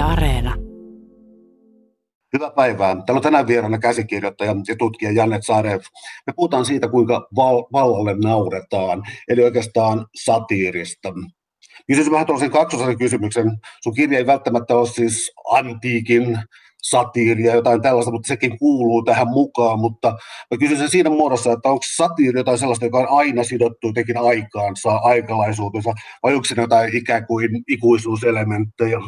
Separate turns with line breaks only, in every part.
Areena.
Hyvää päivää. Täällä on tänään vieraana käsikirjoittaja ja tutkija Janne Sarev. Me puhutaan siitä, kuinka val- vallalle nauretaan, eli oikeastaan satiirista. Kysyisin vähän tuollaisen kaksosaisen kysymyksen. Sun kirja ei välttämättä ole siis antiikin satiiria, jotain tällaista, mutta sekin kuuluu tähän mukaan, mutta mä kysyisin siinä muodossa, että onko satiiri jotain sellaista, joka on aina sidottu jotenkin aikaansa, aikalaisuutensa, vai onko siinä jotain ikään kuin ikuisuuselementtejä?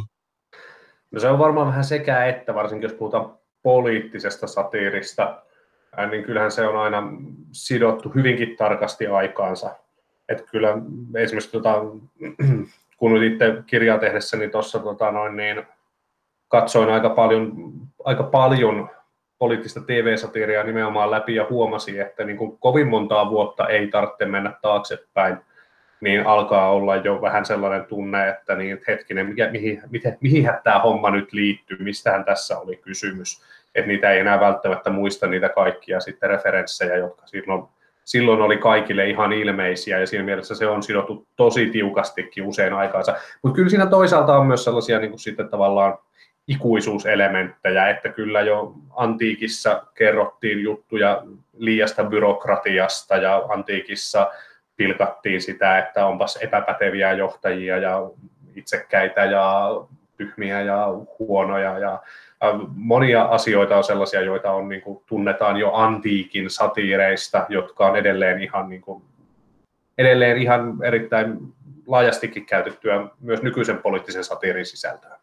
No se on varmaan vähän sekä että, varsinkin jos puhutaan poliittisesta satiirista, niin kyllähän se on aina sidottu hyvinkin tarkasti aikaansa. Että kyllä esimerkiksi tota, kun nyt itse kirjaa tehdessä, niin tuossa tota, noin, niin katsoin aika paljon, aika paljon poliittista TV-satiiria nimenomaan läpi ja huomasin, että niin kuin kovin montaa vuotta ei tarvitse mennä taaksepäin, niin alkaa olla jo vähän sellainen tunne, että niin, hetkinen, mikä, mihin, mihin, mihin tämä homma nyt liittyy, mistähän tässä oli kysymys. Että niitä ei enää välttämättä muista niitä kaikkia sitten referenssejä, jotka silloin, silloin oli kaikille ihan ilmeisiä ja siinä mielessä se on sidottu tosi tiukastikin usein aikaansa. Mutta kyllä siinä toisaalta on myös sellaisia niin kuin sitten tavallaan ikuisuuselementtejä, että kyllä jo antiikissa kerrottiin juttuja liiasta byrokratiasta ja antiikissa pilkattiin sitä, että onpas epäpäteviä johtajia ja itsekkäitä ja tyhmiä ja huonoja ja monia asioita on sellaisia, joita on, niin kuin, tunnetaan jo antiikin satiireista, jotka on edelleen ihan, niin kuin, edelleen ihan erittäin laajastikin käytettyä myös nykyisen poliittisen satiirin sisältöön.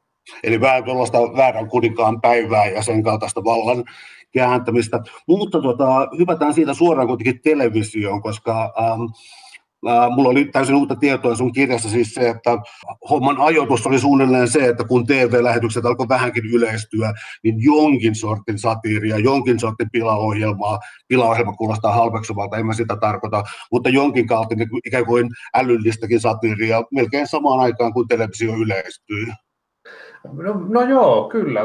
Eli vähän tuollaista väärän kuninkaan päivää ja sen kaltaista vallan kääntämistä. Mutta tota, hypätään siitä suoraan kuitenkin televisioon, koska ähm, äh, mulla oli täysin uutta tietoa sun kirjassa siis se, että homman ajoitus oli suunnilleen se, että kun TV-lähetykset alkoi vähänkin yleistyä, niin jonkin sortin satiiria, jonkin sortin pilaohjelmaa, pilaohjelma kuulostaa halveksuvalta, en mä sitä tarkoita, mutta jonkin kautta niin ikään kuin älyllistäkin satiiria melkein samaan aikaan, kun televisio yleistyi.
No, no joo, kyllä.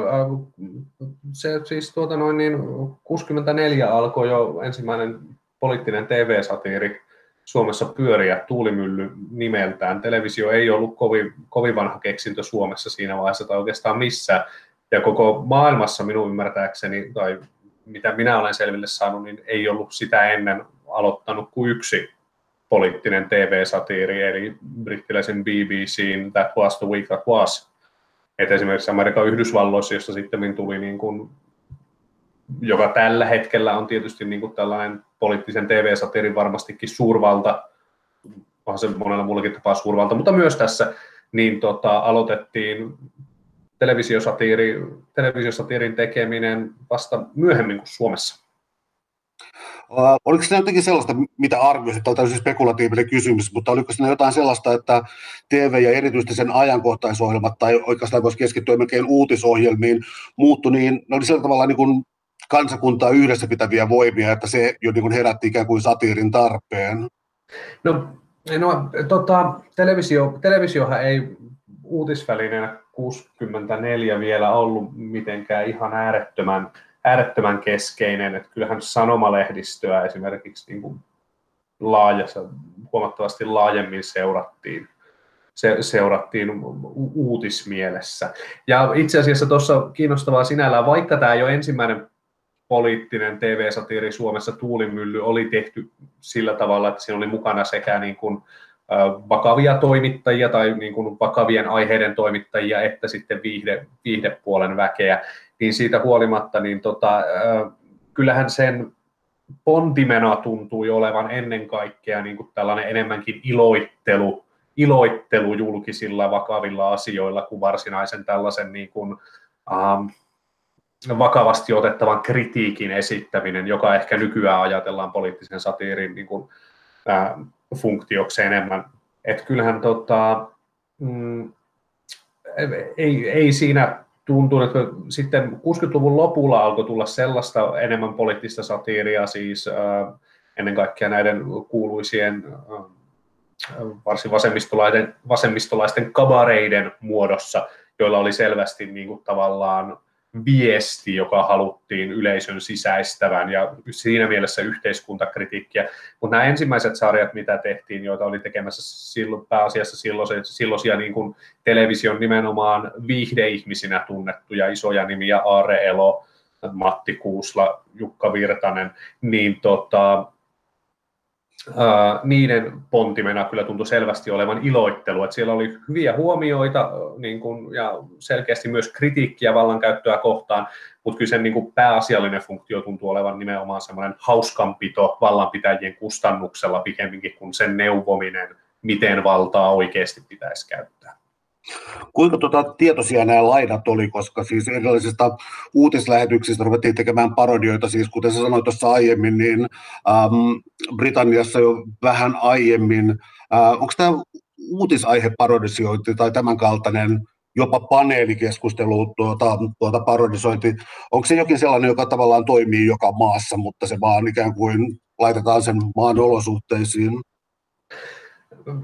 Se siis tuota noin niin 64 alkoi jo ensimmäinen poliittinen TV-satiiri Suomessa pyöriä Tuulimylly nimeltään. Televisio ei ollut kovin, kovin vanha keksintö Suomessa siinä vaiheessa tai oikeastaan missään. Ja koko maailmassa minun ymmärtääkseni, tai mitä minä olen selville saanut, niin ei ollut sitä ennen aloittanut kuin yksi poliittinen TV-satiiri, eli brittiläisen BBCn That Was the Week That Was, et esimerkiksi Amerikan Yhdysvalloissa, jossa sitten tuli niin kuin, joka tällä hetkellä on tietysti niin kuin tällainen poliittisen TV-satiirin varmastikin suurvalta, onhan se monella muullakin tapaa suurvalta, mutta myös tässä, niin tota, aloitettiin televisiosatiiri, televisiosatiirin tekeminen vasta myöhemmin kuin Suomessa.
Uh, oliko siinä jotenkin sellaista, mitä arvioisit, tämä on täysin spekulatiivinen kysymys, mutta oliko siinä jotain sellaista, että TV ja erityisesti sen ajankohtaisohjelmat, tai oikeastaan voisi keskittyä melkein uutisohjelmiin, muuttu niin, ne oli sillä tavalla niin kuin kansakuntaa yhdessä pitäviä voimia, että se jo niin kuin herätti ikään kuin satiirin tarpeen?
No, no tota, televisio, televisiohan ei uutisvälineenä 64 vielä ollut mitenkään ihan äärettömän äärettömän keskeinen, että kyllähän sanomalehdistöä esimerkiksi niin kuin laajassa, huomattavasti laajemmin seurattiin, se, seurattiin uutismielessä. Ja itse asiassa tuossa kiinnostavaa sinällään, vaikka tämä ole ensimmäinen poliittinen TV-satiiri Suomessa, Tuulimylly oli tehty sillä tavalla, että siinä oli mukana sekä niin kuin, vakavia toimittajia tai niin kuin vakavien aiheiden toimittajia, että sitten viihde, viihdepuolen väkeä niin siitä huolimatta, niin tota, kyllähän sen pontimena tuntui olevan ennen kaikkea niin kuin tällainen enemmänkin iloittelu, iloittelu julkisilla vakavilla asioilla kuin varsinaisen tällaisen niin kuin, ähm, vakavasti otettavan kritiikin esittäminen, joka ehkä nykyään ajatellaan poliittisen satiirin niin kuin, äh, funktioksi enemmän. Et kyllähän tota, mm, ei, ei siinä tuntuu, että sitten 60-luvun lopulla alkoi tulla sellaista enemmän poliittista satiiria, siis ennen kaikkea näiden kuuluisien varsin vasemmistolaisten, vasemmistolaisten kabareiden muodossa, joilla oli selvästi niin kuin, tavallaan viesti, joka haluttiin yleisön sisäistävän ja siinä mielessä yhteiskuntakritiikkiä. Mutta nämä ensimmäiset sarjat, mitä tehtiin, joita oli tekemässä silloin, pääasiassa silloisia, silloisia niin kuin television nimenomaan viihdeihmisinä tunnettuja isoja nimiä, Aare Elo, Matti Kuusla, Jukka Virtanen, niin tota, niiden pontimena kyllä tuntui selvästi olevan iloittelu, että siellä oli hyviä huomioita niin kuin, ja selkeästi myös kritiikkiä vallankäyttöä kohtaan, mutta kyllä sen niin kuin pääasiallinen funktio tuntuu olevan nimenomaan semmoinen hauskanpito vallanpitäjien kustannuksella pikemminkin kuin sen neuvominen, miten valtaa oikeasti pitäisi käyttää.
Kuinka tuota, tietoisia nämä laidat oli, koska siis erilaisista uutislähetyksistä ruvettiin tekemään parodioita, siis kuten sä sanoit tuossa aiemmin, niin ähm, Britanniassa jo vähän aiemmin. Äh, onko tämä uutisaiheparodisointi tai tämän kaltainen jopa paneelikeskustelu, tuota, tuota parodisointi, onko se jokin sellainen, joka tavallaan toimii joka maassa, mutta se vaan ikään kuin laitetaan sen maan olosuhteisiin?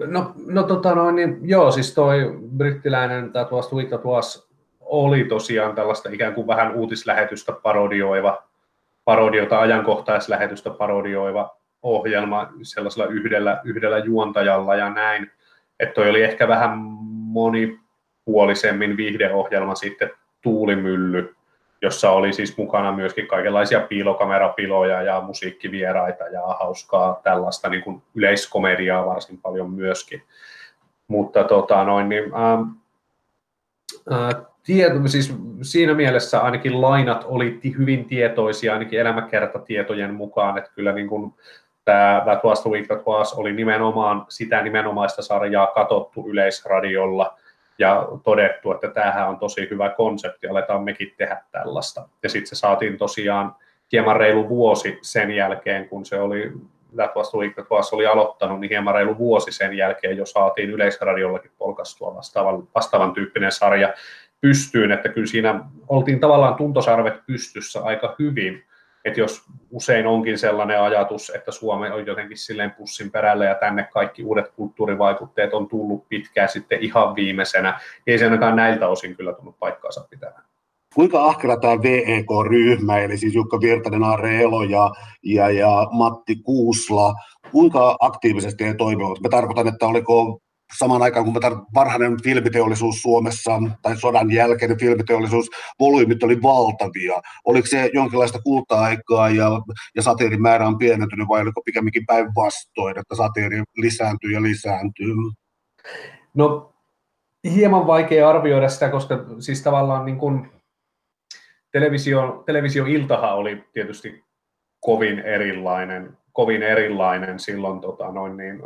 No, no tota noin, niin, joo, siis toi brittiläinen, tämä tuossa Twitter tuossa oli tosiaan tällaista ikään kuin vähän uutislähetystä parodioiva, parodiota, ajankohtaislähetystä parodioiva ohjelma sellaisella yhdellä, yhdellä juontajalla ja näin. Että toi oli ehkä vähän monipuolisemmin viihdeohjelma sitten Tuulimylly, jossa oli siis mukana myöskin kaikenlaisia piilokamerapiloja ja musiikkivieraita ja hauskaa tällaista niin kuin yleiskomediaa varsin paljon myöskin. Mutta tota, noin, niin, ähm, äh, tieto, siis siinä mielessä ainakin lainat oli hyvin tietoisia, ainakin elämäkertatietojen mukaan, että kyllä niin kuin, tämä That Was the Week That Was oli nimenomaan sitä nimenomaista sarjaa katottu yleisradiolla – ja todettu, että tämähän on tosi hyvä konsepti, aletaan mekin tehdä tällaista. Ja sitten se saatiin tosiaan hieman reilu vuosi sen jälkeen, kun se oli Week Was oli aloittanut, niin hieman reilu vuosi sen jälkeen jo saatiin Yleisradiollakin polkastua vastaavan, vastaavan tyyppinen sarja pystyyn, että kyllä siinä oltiin tavallaan tuntosarvet pystyssä aika hyvin, että jos usein onkin sellainen ajatus, että Suomi on jotenkin silleen pussin perällä ja tänne kaikki uudet kulttuurivaikutteet on tullut pitkään sitten ihan viimeisenä, niin ei se ainakaan näiltä osin kyllä tunnu paikkaansa pitävän.
Kuinka ahkera tämä VEK-ryhmä, eli siis Jukka Virtanen, Aare Elo ja, ja, ja Matti Kuusla, kuinka aktiivisesti he toimivat? Mä tarkoitan, että oliko samaan aikaan, kun varhainen filmiteollisuus Suomessa tai sodan jälkeinen filmiteollisuus, volyymit oli valtavia. Oliko se jonkinlaista kulta-aikaa ja, ja satiirin määrä on pienentynyt vai oliko pikemminkin päinvastoin, että satiiri lisääntyy ja lisääntyy?
No hieman vaikea arvioida sitä, koska siis tavallaan niin kuin televisio, televisio-iltahan oli tietysti kovin erilainen, kovin erilainen silloin tota, noin niin,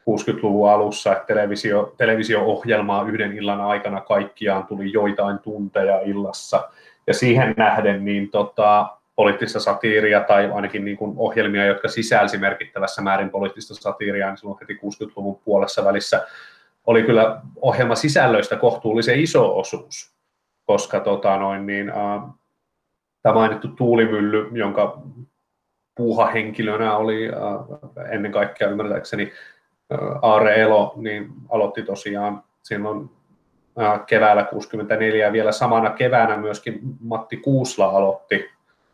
60-luvun alussa, että televisio, televisio-ohjelmaa yhden illan aikana kaikkiaan tuli joitain tunteja illassa. Ja siihen nähden niin tota, poliittista satiiria tai ainakin niin kuin ohjelmia, jotka sisälsi merkittävässä määrin poliittista satiiria, niin silloin heti 60-luvun puolessa välissä oli kyllä ohjelma sisällöistä kohtuullisen iso osuus, koska tota, noin, niin, äh, tämä mainittu tuulimylly, jonka puuhahenkilönä oli äh, ennen kaikkea ymmärtääkseni Aare Elo niin aloitti tosiaan silloin keväällä 64 ja vielä samana keväänä myöskin Matti Kuusla aloitti,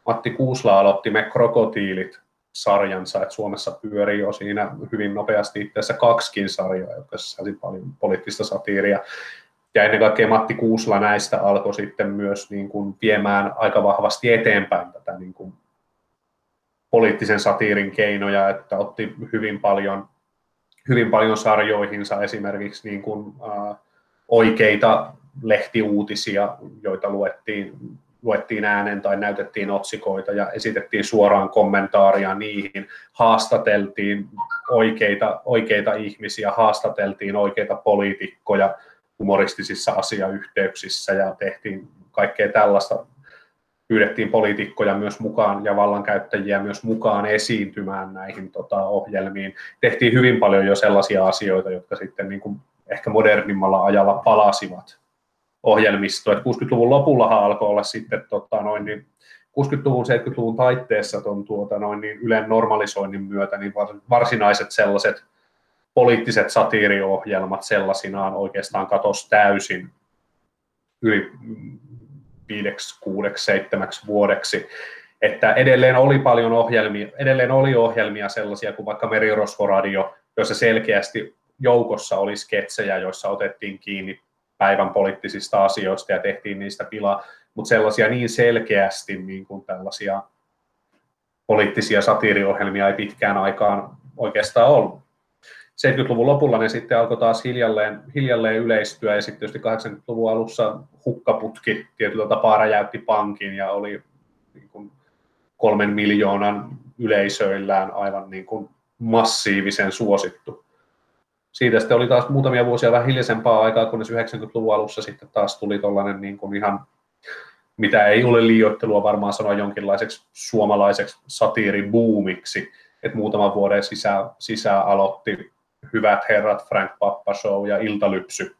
Matti Kuusla aloitti Me Krokotiilit sarjansa, että Suomessa pyörii jo siinä hyvin nopeasti itse asiassa kaksikin sarjaa, jotka sisälsi paljon poliittista satiiria. Ja ennen kaikkea Matti Kuusla näistä alkoi sitten myös niin kuin viemään aika vahvasti eteenpäin tätä niin kuin poliittisen satiirin keinoja, että otti hyvin paljon hyvin paljon sarjoihinsa esimerkiksi niin kuin, äh, oikeita lehtiuutisia, joita luettiin, luettiin äänen tai näytettiin otsikoita ja esitettiin suoraan kommentaaria niihin, haastateltiin oikeita, oikeita ihmisiä, haastateltiin oikeita poliitikkoja humoristisissa asiayhteyksissä ja tehtiin kaikkea tällaista pyydettiin poliitikkoja myös mukaan ja vallankäyttäjiä myös mukaan esiintymään näihin tota, ohjelmiin. Tehtiin hyvin paljon jo sellaisia asioita, jotka sitten niin kuin ehkä modernimmalla ajalla palasivat ohjelmistoon. 60-luvun lopullahan alkoi olla sitten tota, noin niin 60-luvun, 70-luvun taitteessa ton, tuota, noin niin Ylen normalisoinnin myötä niin varsinaiset sellaiset poliittiset satiiriohjelmat sellaisinaan oikeastaan katosi täysin yli viideksi, kuudeksi, seitsemäksi vuodeksi. Että edelleen oli paljon ohjelmia, edelleen oli ohjelmia sellaisia kuin vaikka Merirosvoradio, joissa selkeästi joukossa oli sketsejä, joissa otettiin kiinni päivän poliittisista asioista ja tehtiin niistä pilaa, mutta sellaisia niin selkeästi niin kuin tällaisia poliittisia satiiriohjelmia ei pitkään aikaan oikeastaan ollut. 70-luvun lopulla ne sitten alkoi taas hiljalleen, hiljalleen yleistyä ja sitten tietysti 80-luvun alussa hukkaputki tietyllä tapaa räjäytti pankin ja oli niin kuin kolmen miljoonan yleisöillään aivan niin kuin massiivisen suosittu. Siitä sitten oli taas muutamia vuosia vähän hiljaisempaa aikaa, kunnes 90-luvun alussa sitten taas tuli tuollainen niin kuin ihan, mitä ei ole liioittelua varmaan sanoa jonkinlaiseksi suomalaiseksi satiiribuumiksi, että muutaman vuoden sisään, sisään aloitti Hyvät herrat, Frank Pappa Show ja Iltalypsy.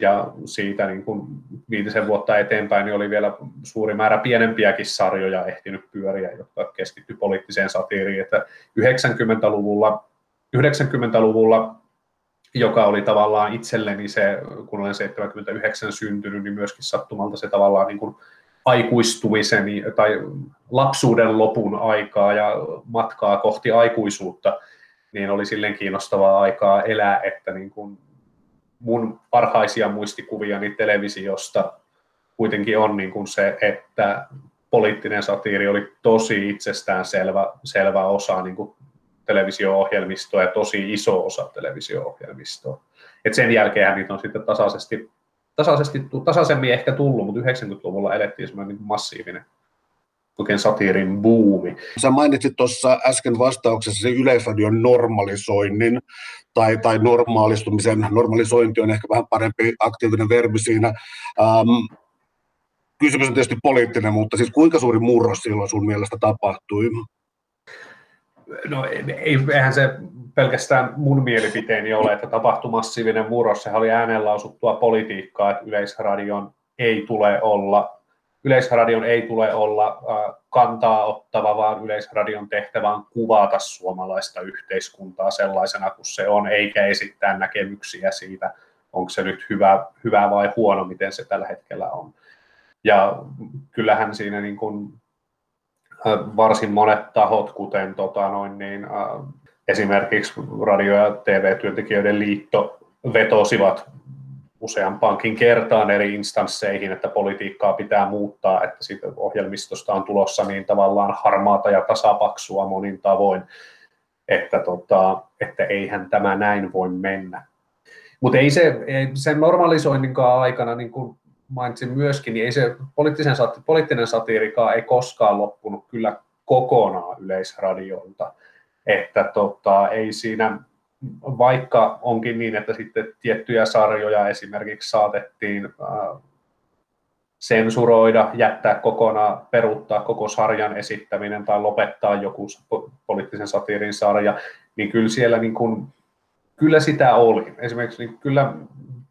Ja siitä niin kuin viitisen vuotta eteenpäin niin oli vielä suuri määrä pienempiäkin sarjoja ehtinyt pyöriä, jotka keskittyi poliittiseen satiiriin. Että 90-luvulla, 90-luvulla joka oli tavallaan itselleni se, kun olen 79 syntynyt, niin myöskin sattumalta se tavallaan niin kuin aikuistumisen tai lapsuuden lopun aikaa ja matkaa kohti aikuisuutta, niin oli silleen kiinnostavaa aikaa elää, että niin kuin mun parhaisia muistikuviani televisiosta kuitenkin on niin kuin se, että poliittinen satiiri oli tosi itsestään selvä, selvä osa niin kuin televisio-ohjelmistoa ja tosi iso osa televisio-ohjelmistoa. Et sen jälkeen niitä on sitten tasaisesti, tasaisesti, tasaisemmin ehkä tullut, mutta 90-luvulla elettiin semmoinen niin massiivinen oikein satiirin buumi.
Sä mainitsit tuossa äsken vastauksessa se yleisradion normalisoinnin tai, tai normaalistumisen. Normalisointi on ehkä vähän parempi aktiivinen verbi siinä. Ähm, kysymys on tietysti poliittinen, mutta siis kuinka suuri murros silloin sun mielestä tapahtui?
No ei, eihän se pelkästään mun mielipiteeni ole, että tapahtui massiivinen murros. Sehän oli ääneen lausuttua politiikkaa, että Yleisradion ei tule olla, Yleisradion ei tule olla kantaa ottava, vaan Yleisradion tehtävä on kuvata suomalaista yhteiskuntaa sellaisena kuin se on, eikä esittää näkemyksiä siitä, onko se nyt hyvä, hyvä vai huono, miten se tällä hetkellä on. Ja kyllähän siinä niin kuin varsin monet tahot, kuten tota noin, niin, äh, esimerkiksi radio- ja TV-työntekijöiden liitto vetosivat useampaankin kertaan eri instansseihin, että politiikkaa pitää muuttaa, että siitä ohjelmistosta on tulossa niin tavallaan harmaata ja tasapaksua monin tavoin, että, tota, että eihän tämä näin voi mennä. Mutta ei se ei sen normalisoinninkaan aikana, niin kuin mainitsin myöskin, niin ei se poliittinen, poliittinen satiirikaan ei koskaan loppunut kyllä kokonaan yleisradiolta. Että tota, ei siinä, vaikka onkin niin, että sitten tiettyjä sarjoja esimerkiksi saatettiin äh, sensuroida, jättää kokonaan, peruuttaa koko sarjan esittäminen tai lopettaa joku poliittisen satiirin sarja, niin kyllä siellä niin kuin, kyllä sitä oli. Esimerkiksi niin kyllä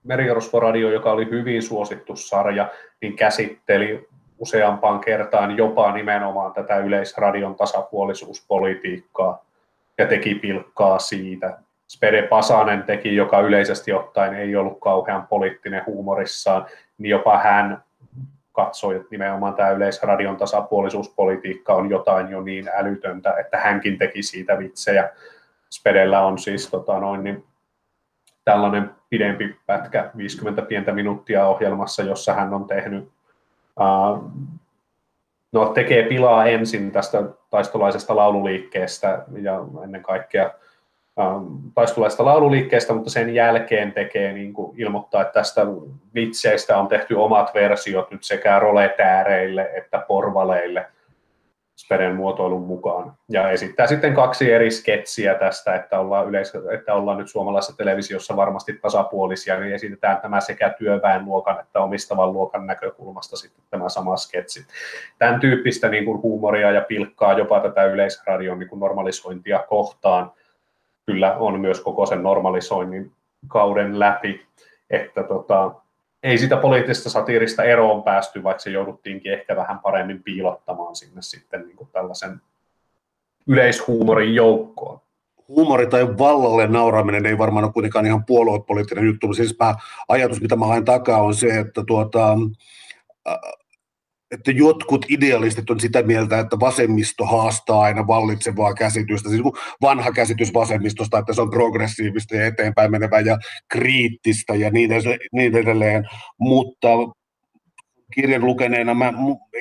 Meriorosvoradio, joka oli hyvin suosittu sarja, niin käsitteli useampaan kertaan jopa nimenomaan tätä yleisradion tasapuolisuuspolitiikkaa ja teki pilkkaa siitä. Spede Pasanen teki, joka yleisesti ottaen ei ollut kauhean poliittinen huumorissaan, niin jopa hän katsoi, että nimenomaan tämä yleisradion tasapuolisuuspolitiikka on jotain jo niin älytöntä, että hänkin teki siitä vitsejä. Spedellä on siis tota noin, niin tällainen pidempi pätkä, 50 pientä minuuttia ohjelmassa, jossa hän on tehnyt, uh, no tekee pilaa ensin tästä taistolaisesta laululiikkeestä ja ennen kaikkea um, taistolaisesta laululiikkeestä, mutta sen jälkeen tekee, niin kuin ilmoittaa, että tästä vitseistä on tehty omat versiot nyt sekä roletääreille että porvaleille – Speden muotoilun mukaan. Ja esittää sitten kaksi eri sketsiä tästä, että ollaan, yleis- että ollaan nyt suomalaisessa televisiossa varmasti tasapuolisia, niin esitetään tämä sekä työväenluokan että omistavan luokan näkökulmasta sitten tämä sama sketsi. Tämän tyyppistä niin kuin huumoria ja pilkkaa jopa tätä yleisradion niin kuin normalisointia kohtaan kyllä on myös koko sen normalisoinnin kauden läpi, että tota, ei sitä poliittisesta satiirista eroon päästy, vaikka se jouduttiinkin ehkä vähän paremmin piilottamaan sinne sitten niin kuin tällaisen yleishuumorin joukkoon.
Huumori tai vallalle nauraminen ei varmaan ole kuitenkaan ihan puoluepoliittinen juttu, mutta siis ajatus, mitä mä takaa, on se, että tuota, että jotkut idealistit on sitä mieltä, että vasemmisto haastaa aina vallitsevaa käsitystä, siis vanha käsitys vasemmistosta, että se on progressiivista ja eteenpäin menevää ja kriittistä ja niin, niin edelleen, mutta kirjan lukeneena mä,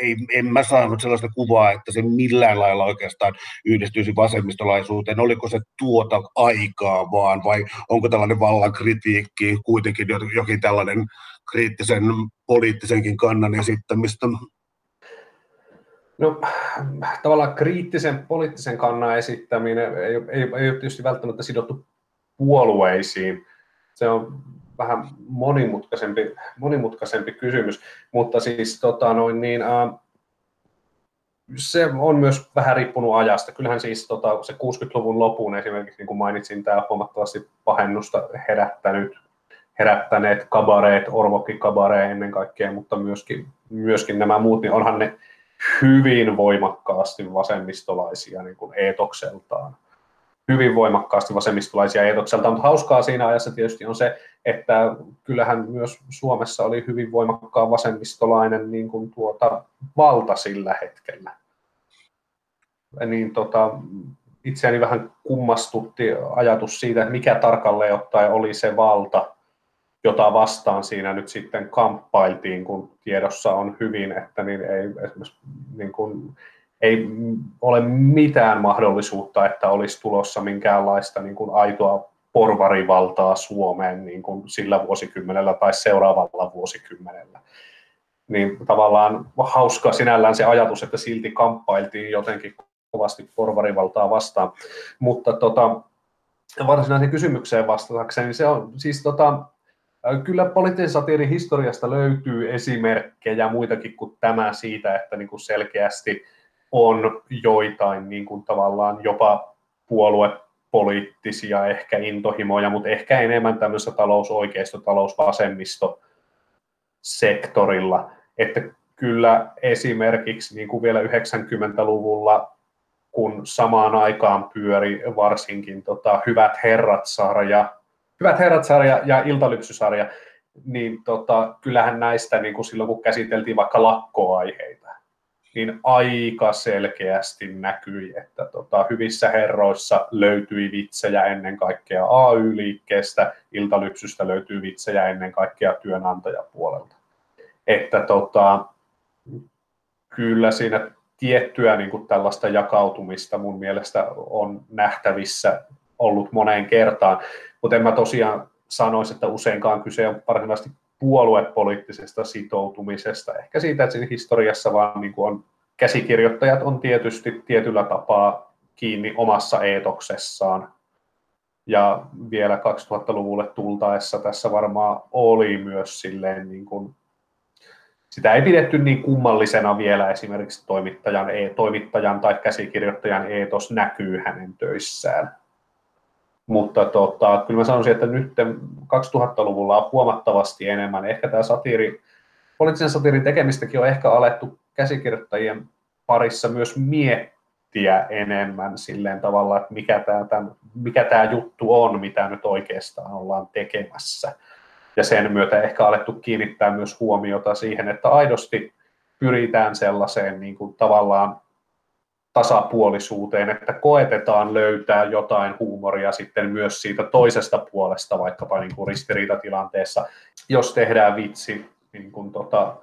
ei, en mä saanut sellaista kuvaa, että se millään lailla oikeastaan yhdistyisi vasemmistolaisuuteen. Oliko se tuota aikaa vaan vai onko tällainen vallan kritiikki kuitenkin jokin tällainen kriittisen poliittisenkin kannan esittämistä?
No tavallaan kriittisen poliittisen kannan esittäminen ei, ei, ei ole tietysti välttämättä sidottu puolueisiin. Se on vähän monimutkaisempi, monimutkaisempi kysymys, mutta siis tota, noin, niin, ää, se on myös vähän riippunut ajasta. Kyllähän siis tota, se 60-luvun lopun esimerkiksi, niin kuin mainitsin, tämä huomattavasti pahennusta herättänyt, herättäneet kabareet, Orvokki kabaree ennen kaikkea, mutta myöskin, myöskin nämä muut, niin onhan ne hyvin voimakkaasti vasemmistolaisia niin kuin eetokseltaan hyvin voimakkaasti vasemmistolaisia eetokselta, mutta hauskaa siinä ajassa tietysti on se, että kyllähän myös Suomessa oli hyvin voimakkaan vasemmistolainen niin kuin tuota, valta sillä hetkellä. Niin tota, itseäni vähän kummastutti ajatus siitä, että mikä tarkalleen ottaen oli se valta, jota vastaan siinä nyt sitten kamppailtiin, kun tiedossa on hyvin, että niin ei esimerkiksi niin kuin, ei ole mitään mahdollisuutta, että olisi tulossa minkäänlaista niin kuin aitoa porvarivaltaa Suomeen niin kuin sillä vuosikymmenellä tai seuraavalla vuosikymmenellä. Niin tavallaan hauska sinällään se ajatus, että silti kamppailtiin jotenkin kovasti porvarivaltaa vastaan. Mutta tota, varsinaisen kysymykseen vastatakseni, niin se on siis tota, Kyllä poliittisen historiasta löytyy esimerkkejä muitakin kuin tämä siitä, että niin kuin selkeästi on joitain niin kuin tavallaan jopa puoluepoliittisia ehkä intohimoja, mutta ehkä enemmän tämmöisessä talousoikeisto, talousvasemmisto sektorilla, että kyllä esimerkiksi niin kuin vielä 90-luvulla, kun samaan aikaan pyöri varsinkin tota, Hyvät herrat-sarja, Hyvät herrat-sarja ja Iltalypsy-sarja, niin tota, kyllähän näistä niin kuin silloin kun käsiteltiin vaikka lakkoaiheita, niin aika selkeästi näkyi, että tota, hyvissä herroissa löytyi vitsejä ennen kaikkea AY-liikkeestä, iltalypsystä löytyy vitsejä ennen kaikkea työnantajapuolelta. Että tota, kyllä siinä tiettyä niin kuin tällaista jakautumista mun mielestä on nähtävissä ollut moneen kertaan, mutta en mä tosiaan sanoisi, että useinkaan kyse on varsinaisesti puoluepoliittisesta sitoutumisesta. Ehkä siitä, että siinä historiassa vaan niin kuin on, käsikirjoittajat on tietysti tietyllä tapaa kiinni omassa eetoksessaan. Ja vielä 2000-luvulle tultaessa tässä varmaan oli myös silleen niin kuin, sitä ei pidetty niin kummallisena vielä esimerkiksi toimittajan, e, toimittajan tai käsikirjoittajan eetos näkyy hänen töissään. Mutta tota, kyllä mä sanoisin, että nyt 2000-luvulla on huomattavasti enemmän. Ehkä tämä satiiri, poliittisen satiirin tekemistäkin on ehkä alettu käsikirjoittajien parissa myös miettiä enemmän silleen tavalla, että mikä tämä, tämän, mikä tämä juttu on, mitä nyt oikeastaan ollaan tekemässä. Ja sen myötä ehkä alettu kiinnittää myös huomiota siihen, että aidosti pyritään sellaiseen niin kuin tavallaan tasapuolisuuteen, että koetetaan löytää jotain huumoria sitten myös siitä toisesta puolesta, vaikkapa niin kuin ristiriitatilanteessa, jos tehdään vitsi niin kuin tota,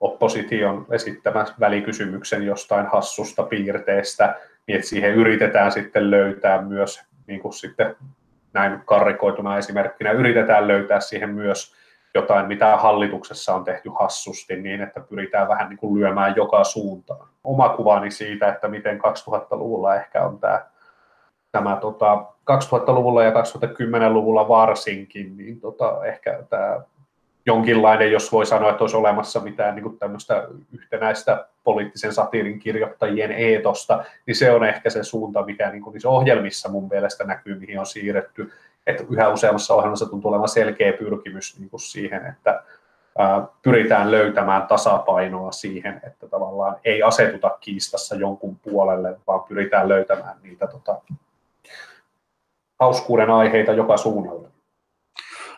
opposition esittämä välikysymyksen jostain hassusta piirteestä, niin että siihen yritetään sitten löytää myös, niin kuin sitten näin karrikoituna esimerkkinä, yritetään löytää siihen myös jotain, mitä hallituksessa on tehty hassusti niin, että pyritään vähän niin kuin lyömään joka suuntaan. Oma kuvani siitä, että miten 2000-luvulla ehkä on tämä, tämä tota, 2000-luvulla ja 2010-luvulla varsinkin, niin tota, ehkä tämä jonkinlainen, jos voi sanoa, että olisi olemassa mitään niin kuin tämmöistä yhtenäistä poliittisen satiirin kirjoittajien eetosta, niin se on ehkä se suunta, mikä niin kuin niissä ohjelmissa mun mielestä näkyy, mihin on siirretty että yhä useammassa ohjelmassa tuntuu olevan selkeä pyrkimys niin kuin siihen, että pyritään löytämään tasapainoa siihen, että tavallaan ei asetuta kiistassa jonkun puolelle, vaan pyritään löytämään niitä tota, hauskuuden aiheita joka suunnalta.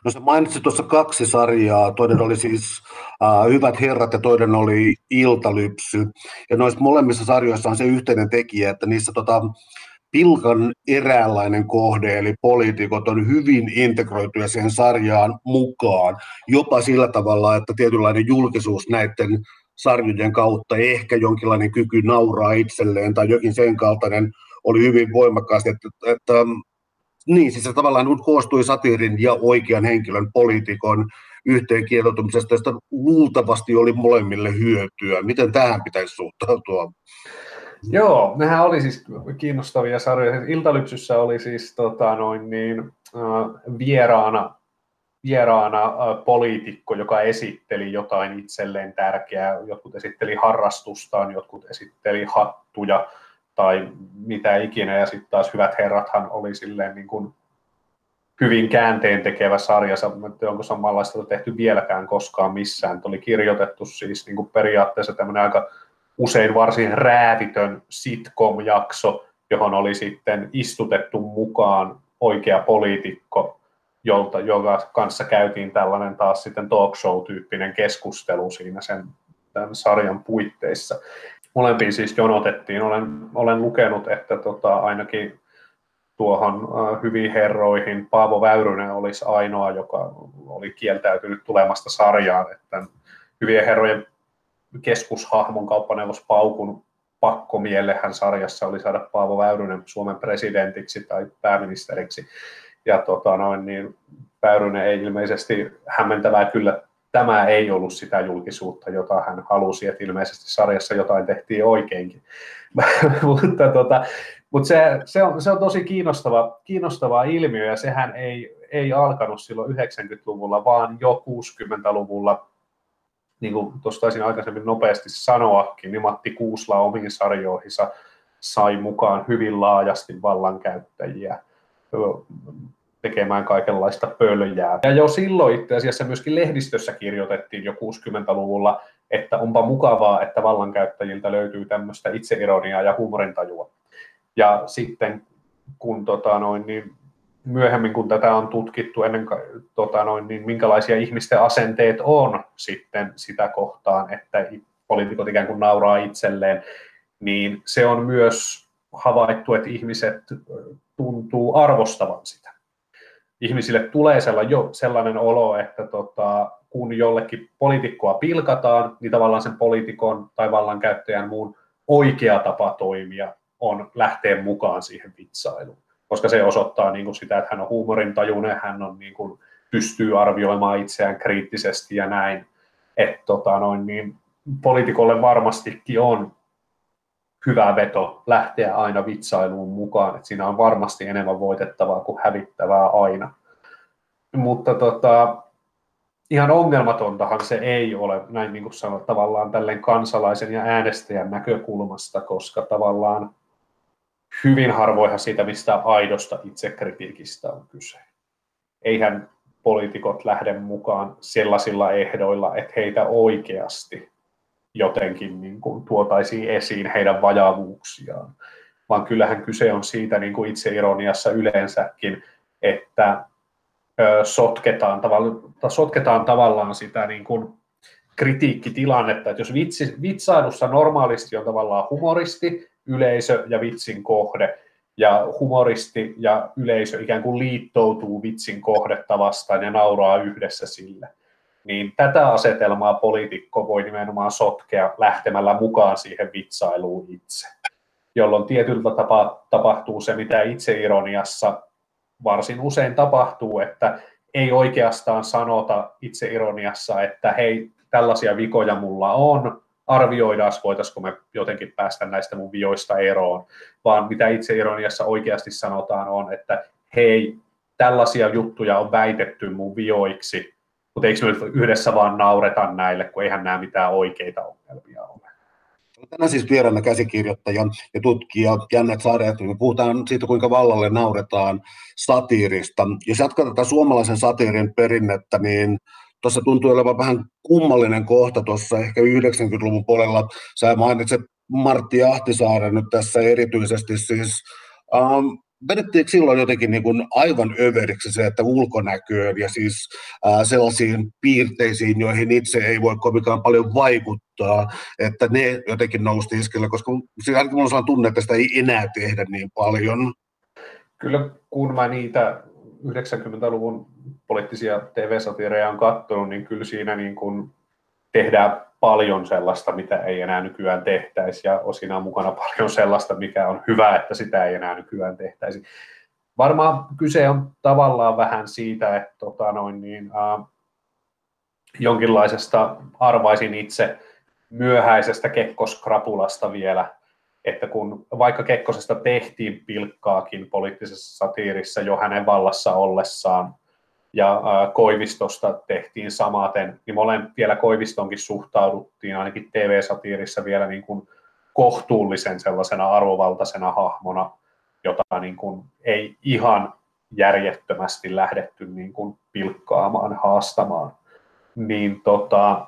No sä mainitsit tuossa kaksi sarjaa. Toinen oli siis äh, Hyvät herrat ja toinen oli Iltalypsy. Ja noissa molemmissa sarjoissa on se yhteinen tekijä, että niissä tota, pilkan eräänlainen kohde, eli poliitikot on hyvin integroituja siihen sarjaan mukaan, jopa sillä tavalla, että tietynlainen julkisuus näiden sarjojen kautta, ehkä jonkinlainen kyky nauraa itselleen tai jokin sen kaltainen oli hyvin voimakkaasti, että, että niin, siis se tavallaan koostui satiirin ja oikean henkilön poliitikon yhteenkielotumisesta, josta luultavasti oli molemmille hyötyä. Miten tähän pitäisi suhtautua?
Joo, nehän oli siis kiinnostavia sarjoja. Iltalypsyssä oli siis tota, noin niin, äh, vieraana, vieraana äh, poliitikko, joka esitteli jotain itselleen tärkeää. Jotkut esitteli harrastustaan, jotkut esitteli hattuja tai mitä ikinä. Ja sitten taas Hyvät herrathan oli silleen niin kuin hyvin käänteen tekevä sarja, onko samanlaista tehty vieläkään koskaan missään. Oli kirjoitettu siis niin kuin periaatteessa tämmöinen aika usein varsin räävitön sitcom-jakso, johon oli sitten istutettu mukaan oikea poliitikko, jolta, joka kanssa käytiin tällainen taas sitten talk show-tyyppinen keskustelu siinä sen tämän sarjan puitteissa. Molempiin siis jonotettiin. Olen, olen lukenut, että tota, ainakin tuohon hyviin herroihin Paavo Väyrynen olisi ainoa, joka oli kieltäytynyt tulemasta sarjaan. Että hyvien herrojen keskushahmon kauppaneuvos Paukun pakkomiellehän sarjassa oli saada Paavo Väyrynen Suomen presidentiksi tai pääministeriksi. Ja tota noin, niin Väyrynen ei ilmeisesti hämmentävää kyllä tämä ei ollut sitä julkisuutta, jota hän halusi, että ilmeisesti sarjassa jotain tehtiin oikeinkin. mutta tota, mutta se, se, on, se on tosi kiinnostava, kiinnostava ilmiö ja sehän ei, ei alkanut silloin 90-luvulla, vaan jo 60-luvulla niin kuin tuossa taisin aikaisemmin nopeasti sanoakin, niin Matti Kuusla omiin sarjoihinsa sai mukaan hyvin laajasti vallankäyttäjiä tekemään kaikenlaista pöljää. Ja jo silloin itse asiassa myöskin lehdistössä kirjoitettiin jo 60-luvulla, että onpa mukavaa, että vallankäyttäjiltä löytyy tämmöistä itseironiaa ja huumorintajua. Ja sitten kun tota noin, niin myöhemmin, kun tätä on tutkittu ennen tota noin, niin minkälaisia ihmisten asenteet on sitten sitä kohtaan, että poliitikot ikään kuin nauraa itselleen, niin se on myös havaittu, että ihmiset tuntuu arvostavan sitä. Ihmisille tulee sellainen, olo, että tota, kun jollekin poliitikkoa pilkataan, niin tavallaan sen poliitikon tai vallankäyttäjän muun oikea tapa toimia on lähteä mukaan siihen vitsailuun koska se osoittaa niin kuin sitä, että hän on huumorintajuinen, hän on, niin kuin, pystyy arvioimaan itseään kriittisesti ja näin. Että tota, noin, niin, poliitikolle varmastikin on hyvä veto lähteä aina vitsailuun mukaan, että siinä on varmasti enemmän voitettavaa kuin hävittävää aina. Mutta tota, ihan ongelmatontahan se ei ole, näin niin kuin sanot, tavallaan tälleen kansalaisen ja äänestäjän näkökulmasta, koska tavallaan hyvin harvoinhan siitä, mistä aidosta itsekritiikistä on kyse. Eihän poliitikot lähde mukaan sellaisilla ehdoilla, että heitä oikeasti jotenkin niin kuin tuotaisiin esiin heidän vajavuuksiaan, vaan kyllähän kyse on siitä niin kuin itseironiassa yleensäkin, että sotketaan, tavalla, sotketaan tavallaan sitä niin kuin kritiikkitilannetta, että jos vitsi, vitsailussa normaalisti on tavallaan humoristi, yleisö ja vitsin kohde, ja humoristi ja yleisö ikään kuin liittoutuu vitsin kohdetta vastaan ja nauraa yhdessä sille. Niin tätä asetelmaa poliitikko voi nimenomaan sotkea lähtemällä mukaan siihen vitsailuun itse, jolloin tietyllä tapaa tapahtuu se, mitä itseironiassa varsin usein tapahtuu, että ei oikeastaan sanota itseironiassa, että hei, tällaisia vikoja mulla on, arvioidaan, voitaisiko me jotenkin päästä näistä mun vioista eroon, vaan mitä itse ironiassa oikeasti sanotaan on, että hei, tällaisia juttuja on väitetty mun vioiksi, mutta eikö me yhdessä vaan naureta näille, kun eihän nämä mitään oikeita ongelmia ole.
Tänään siis vieraana käsikirjoittaja ja tutkija Jannet Saare, me puhutaan siitä, kuinka vallalle nauretaan satiirista. Jos jatkaa tätä suomalaisen satiirin perinnettä, niin tuossa tuntuu olevan vähän kummallinen kohta tuossa ehkä 90-luvun puolella. Sä mainitset Martti Ahtisaaren nyt tässä erityisesti siis. Um, vedettiinkö silloin jotenkin niin kuin aivan överiksi se, että ulkonäköön ja siis ää, sellaisiin piirteisiin, joihin itse ei voi kovinkaan paljon vaikuttaa, että ne jotenkin nousti iskellä, koska ainakin minulla on tunne, että sitä ei enää tehdä niin paljon.
Kyllä kun mä niitä 90-luvun poliittisia TV-satiireja on katsonut, niin kyllä siinä niin kuin tehdään paljon sellaista, mitä ei enää nykyään tehtäisi, ja osina on mukana paljon sellaista, mikä on hyvä, että sitä ei enää nykyään tehtäisi. Varmaan kyse on tavallaan vähän siitä, että tota noin niin, äh, jonkinlaisesta, arvaisin itse, myöhäisestä kekkoskrapulasta vielä, että kun vaikka Kekkosesta tehtiin pilkkaakin poliittisessa satiirissa jo hänen vallassa ollessaan, ja Koivistosta tehtiin samaten, niin molemmat vielä Koivistonkin suhtauduttiin ainakin TV-satiirissa vielä niin kuin kohtuullisen sellaisena arvovaltaisena hahmona, jota niin kuin ei ihan järjettömästi lähdetty niin kuin pilkkaamaan, haastamaan. Niin tota,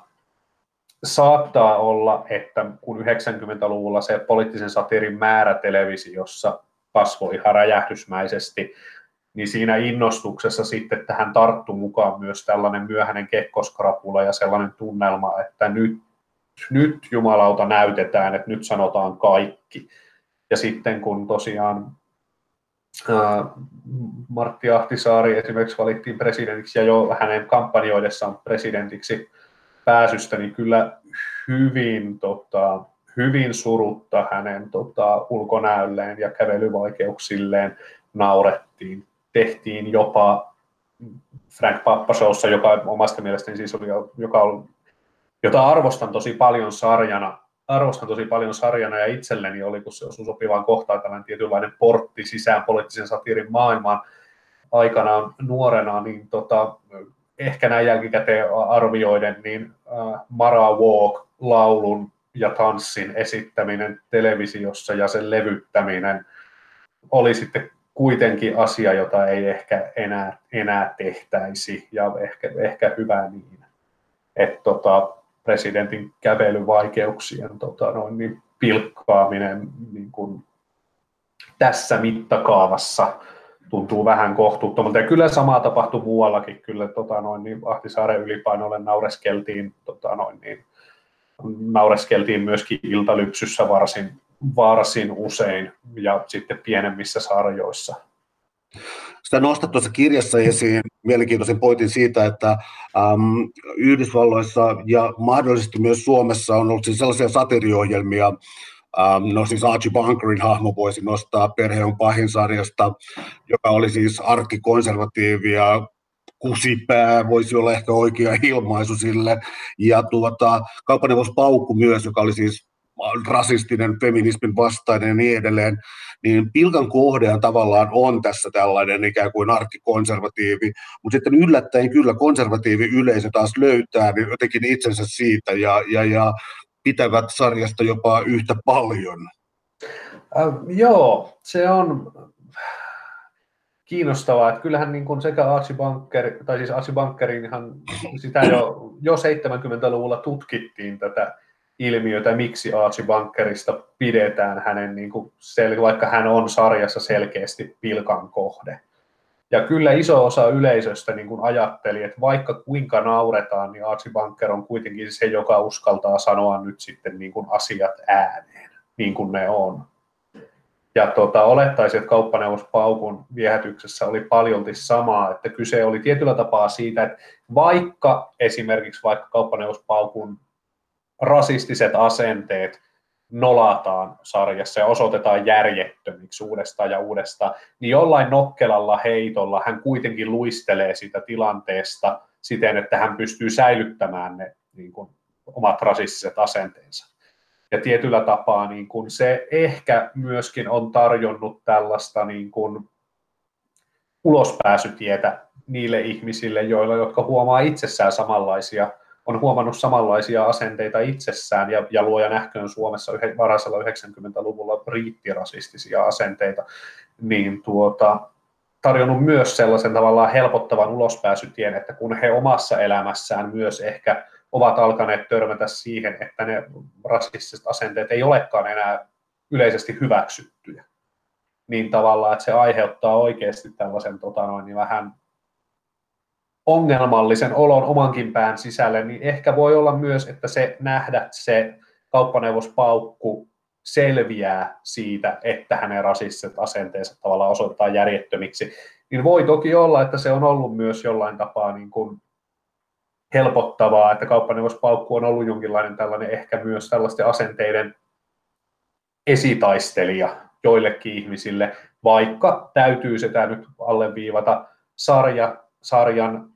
saattaa olla, että kun 90-luvulla se poliittisen satiirin määrä televisiossa kasvoi ihan räjähdysmäisesti, niin siinä innostuksessa sitten tähän tarttu mukaan myös tällainen myöhäinen kekkoskrapula ja sellainen tunnelma, että nyt, nyt jumalauta näytetään, että nyt sanotaan kaikki. Ja sitten kun tosiaan ää, Martti Ahtisaari esimerkiksi valittiin presidentiksi ja jo hänen kampanjoidessaan presidentiksi pääsystä, niin kyllä hyvin, tota, hyvin surutta hänen tota, ulkonäölleen ja kävelyvaikeuksilleen naurettiin. Tehtiin jopa Frank Pappashowssa, joka omasta mielestäni siis oli, joka on, jota arvostan tosi paljon sarjana, arvostan tosi paljon sarjana ja itselleni oli, kun se osui sopivaan kohtaan tällainen tietynlainen portti sisään poliittisen satiirin maailmaan. Aikanaan nuorena, niin tota, ehkä näin jälkikäteen arvioiden, niin äh, Mara Walk-laulun ja tanssin esittäminen televisiossa ja sen levyttäminen oli sitten kuitenkin asia, jota ei ehkä enää, enää tehtäisi, ja ehkä, ehkä hyvä niin. Että tota, presidentin kävelyvaikeuksien tota, noin, niin pilkkaaminen niin kuin tässä mittakaavassa tuntuu vähän kohtuuttomalta. Ja kyllä samaa tapahtui muuallakin. Kyllä tota, noin, niin Ahtisaaren ylipainolle naureskeltiin, tota, noin, niin, naureskeltiin myöskin iltalypsyssä varsin varsin usein ja sitten pienemmissä sarjoissa.
Sitä nostat tuossa kirjassa esiin mielenkiintoisen pointin siitä, että äm, Yhdysvalloissa ja mahdollisesti myös Suomessa on ollut siis sellaisia satiriohjelmia, äm, no siis Archie Bunkerin hahmo voisi nostaa Perhe on pahin sarjasta, joka oli siis arkkikonservatiivi ja kusipää voisi olla ehkä oikea ilmaisu sille. Ja tuota, kauppaneuvos Paukku myös, joka oli siis rasistinen, feminismin vastainen ja niin edelleen, niin pilkan kohdehan tavallaan on tässä tällainen ikään kuin arkkikonservatiivi, mutta sitten yllättäen kyllä konservatiivi yleisö taas löytää niin jotenkin itsensä siitä ja, ja, ja pitävät sarjasta jopa yhtä paljon.
Äh, joo, se on kiinnostavaa, että kyllähän niin kuin sekä Archie Bunker, tai siis Archie Bunkerin ihan sitä jo, jo 70-luvulla tutkittiin tätä ilmiötä, miksi Archie pidetään hänen, niin kuin vaikka hän on sarjassa selkeästi pilkan kohde. Ja kyllä iso osa yleisöstä niin kuin ajatteli, että vaikka kuinka nauretaan, niin Archie Bunker on kuitenkin se, joka uskaltaa sanoa nyt sitten niin kuin asiat ääneen, niin kuin ne on. Ja tota, olettaisin, että kauppaneuvos Paukun viehätyksessä oli paljolti samaa, että kyse oli tietyllä tapaa siitä, että vaikka esimerkiksi vaikka kauppaneuvos Paukun rasistiset asenteet nolataan sarjassa ja osoitetaan järjettömiksi uudestaan ja uudestaan, niin jollain nokkelalla heitolla hän kuitenkin luistelee sitä tilanteesta siten, että hän pystyy säilyttämään ne niin kuin, omat rasistiset asenteensa. Ja tietyllä tapaa niin kuin se ehkä myöskin on tarjonnut tällaista niin kuin, ulospääsytietä niille ihmisille, joilla, jotka huomaa itsessään samanlaisia on huomannut samanlaisia asenteita itsessään ja, ja luoja nähköön Suomessa varhaisella 90-luvulla riittirasistisia asenteita, niin tuota, tarjonnut myös sellaisen tavallaan helpottavan ulospääsytien, että kun he omassa elämässään myös ehkä ovat alkaneet törmätä siihen, että ne rasistiset asenteet ei olekaan enää yleisesti hyväksyttyjä, niin tavallaan, että se aiheuttaa oikeasti tällaisen tota noin, niin vähän ongelmallisen olon omankin pään sisälle, niin ehkä voi olla myös, että se nähdä se kauppaneuvospaukku selviää siitä, että hänen rasistiset asenteensa tavallaan osoittaa järjettömiksi, niin voi toki olla, että se on ollut myös jollain tapaa niin kuin helpottavaa, että kauppaneuvospaukku on ollut jonkinlainen tällainen ehkä myös tällaisten asenteiden esitaistelija joillekin ihmisille, vaikka täytyy sitä nyt alleviivata sarja, sarjan,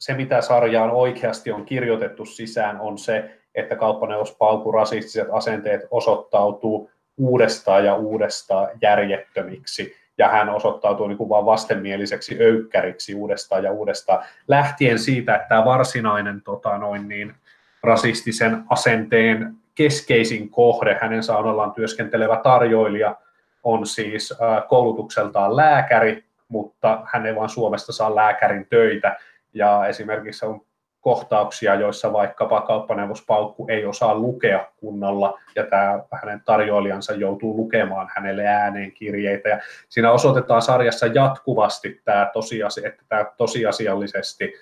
se mitä sarjaan oikeasti on kirjoitettu sisään on se, että kauppaneuvospaukun rasistiset asenteet osoittautuu uudestaan ja uudestaan järjettömiksi ja hän osoittautuu niin kuin vaan vastenmieliseksi öykkäriksi uudestaan ja uudestaan, lähtien siitä, että tämä varsinainen tota, noin niin, rasistisen asenteen keskeisin kohde, hänen saunallaan työskentelevä tarjoilija, on siis koulutukseltaan lääkäri, mutta hän ei vaan Suomesta saa lääkärin töitä. Ja esimerkiksi on kohtauksia, joissa vaikkapa kauppaneuvos Paukku ei osaa lukea kunnolla, ja tämä hänen tarjoilijansa joutuu lukemaan hänelle ääneen kirjeitä. Ja siinä osoitetaan sarjassa jatkuvasti tämä tosiasia, että tämä tosiasiallisesti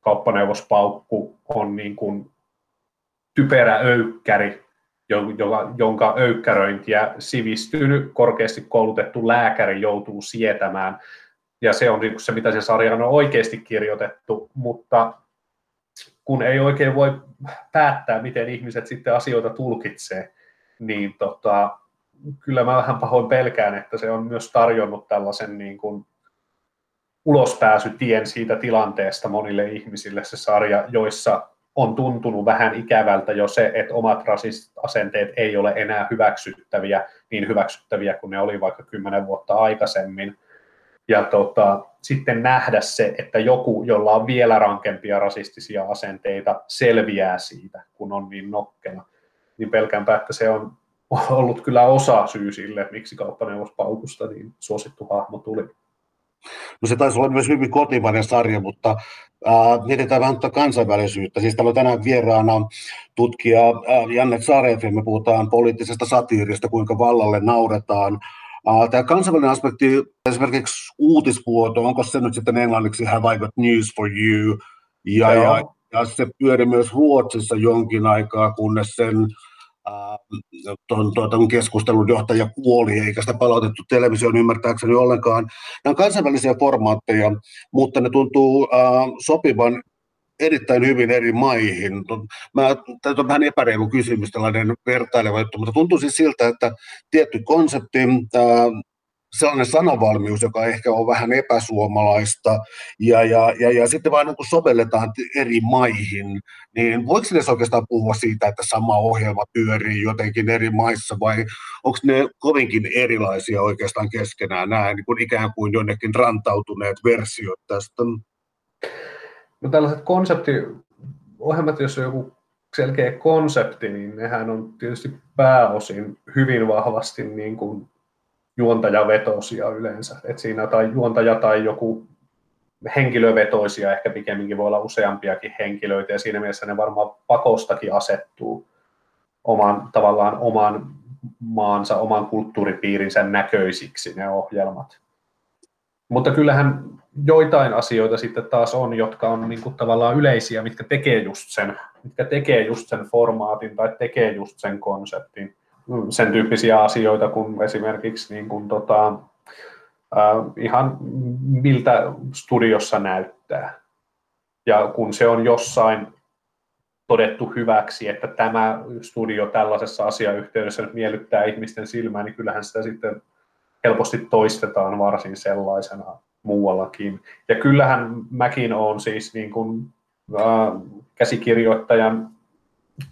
kauppaneuvos Paukku on niin kuin typerä öykkäri, jonka öykkäröintiä sivistynyt, korkeasti koulutettu lääkäri joutuu sietämään. Ja se on niin se, mitä sen sarjan on oikeasti kirjoitettu, mutta kun ei oikein voi päättää, miten ihmiset sitten asioita tulkitsee, niin tota, kyllä mä vähän pahoin pelkään, että se on myös tarjonnut tällaisen niin kuin ulospääsytien siitä tilanteesta monille ihmisille se sarja, joissa on tuntunut vähän ikävältä jo se, että omat rasistit asenteet ei ole enää hyväksyttäviä, niin hyväksyttäviä kuin ne oli vaikka kymmenen vuotta aikaisemmin. Ja tota, sitten nähdä se, että joku, jolla on vielä rankempia rasistisia asenteita, selviää siitä, kun on niin nokkena. Niin pelkäänpä, että se on ollut kyllä osa syy sille, miksi kauppaneuvos Paukusta niin suosittu hahmo tuli.
No se taisi olla myös hyvin kotimainen sarja, mutta äh, mietitään vähän kansainvälisyyttä. Siis täällä on tänään vieraana tutkija äh, Janne Sarefi, me puhutaan poliittisesta satiirista, kuinka vallalle nauretaan. Tämä kansainvälinen aspekti, esimerkiksi uutisvuoto, onko se nyt sitten englanniksi Have I got news for you? Ja, ja, ja se pyöri myös Ruotsissa jonkin aikaa, kunnes sen tuon, tuon keskustelun johtaja kuoli, eikä sitä palautettu televisioon ymmärtääkseni ollenkaan. Nämä on kansainvälisiä formaatteja, mutta ne tuntuu äh, sopivan erittäin hyvin eri maihin. Mä, tämä on vähän epäreilu kysymys, tällainen vertaileva juttu, mutta tuntuu siis siltä, että tietty konsepti, sellainen sanavalmius, joka ehkä on vähän epäsuomalaista, ja, ja, ja, ja sitten vaan niin sovelletaan eri maihin, niin voiko edes oikeastaan puhua siitä, että sama ohjelma pyörii jotenkin eri maissa, vai onko ne kovinkin erilaisia oikeastaan keskenään, nämä niin kuin ikään kuin jonnekin rantautuneet versiot tästä?
No tällaiset konseptiohjelmat, jos on joku selkeä konsepti, niin nehän on tietysti pääosin hyvin vahvasti niin kuin juontajavetoisia yleensä. Et siinä tai juontaja tai joku henkilövetoisia, ehkä pikemminkin voi olla useampiakin henkilöitä, ja siinä mielessä ne varmaan pakostakin asettuu oman, tavallaan oman maansa, oman kulttuuripiirinsä näköisiksi ne ohjelmat. Mutta kyllähän joitain asioita sitten taas on, jotka on niin kuin tavallaan yleisiä, mitkä tekee just sen, mitkä tekee just sen formaatin tai tekee just sen konseptin sen tyyppisiä asioita kuin esimerkiksi niin kuin tota, äh, ihan miltä studiossa näyttää. Ja kun se on jossain todettu hyväksi, että tämä studio tällaisessa asiayhteydessä nyt miellyttää ihmisten silmää, niin kyllähän sitä sitten helposti toistetaan varsin sellaisena muuallakin. Ja kyllähän mäkin olen siis niin kuin, äh, käsikirjoittajan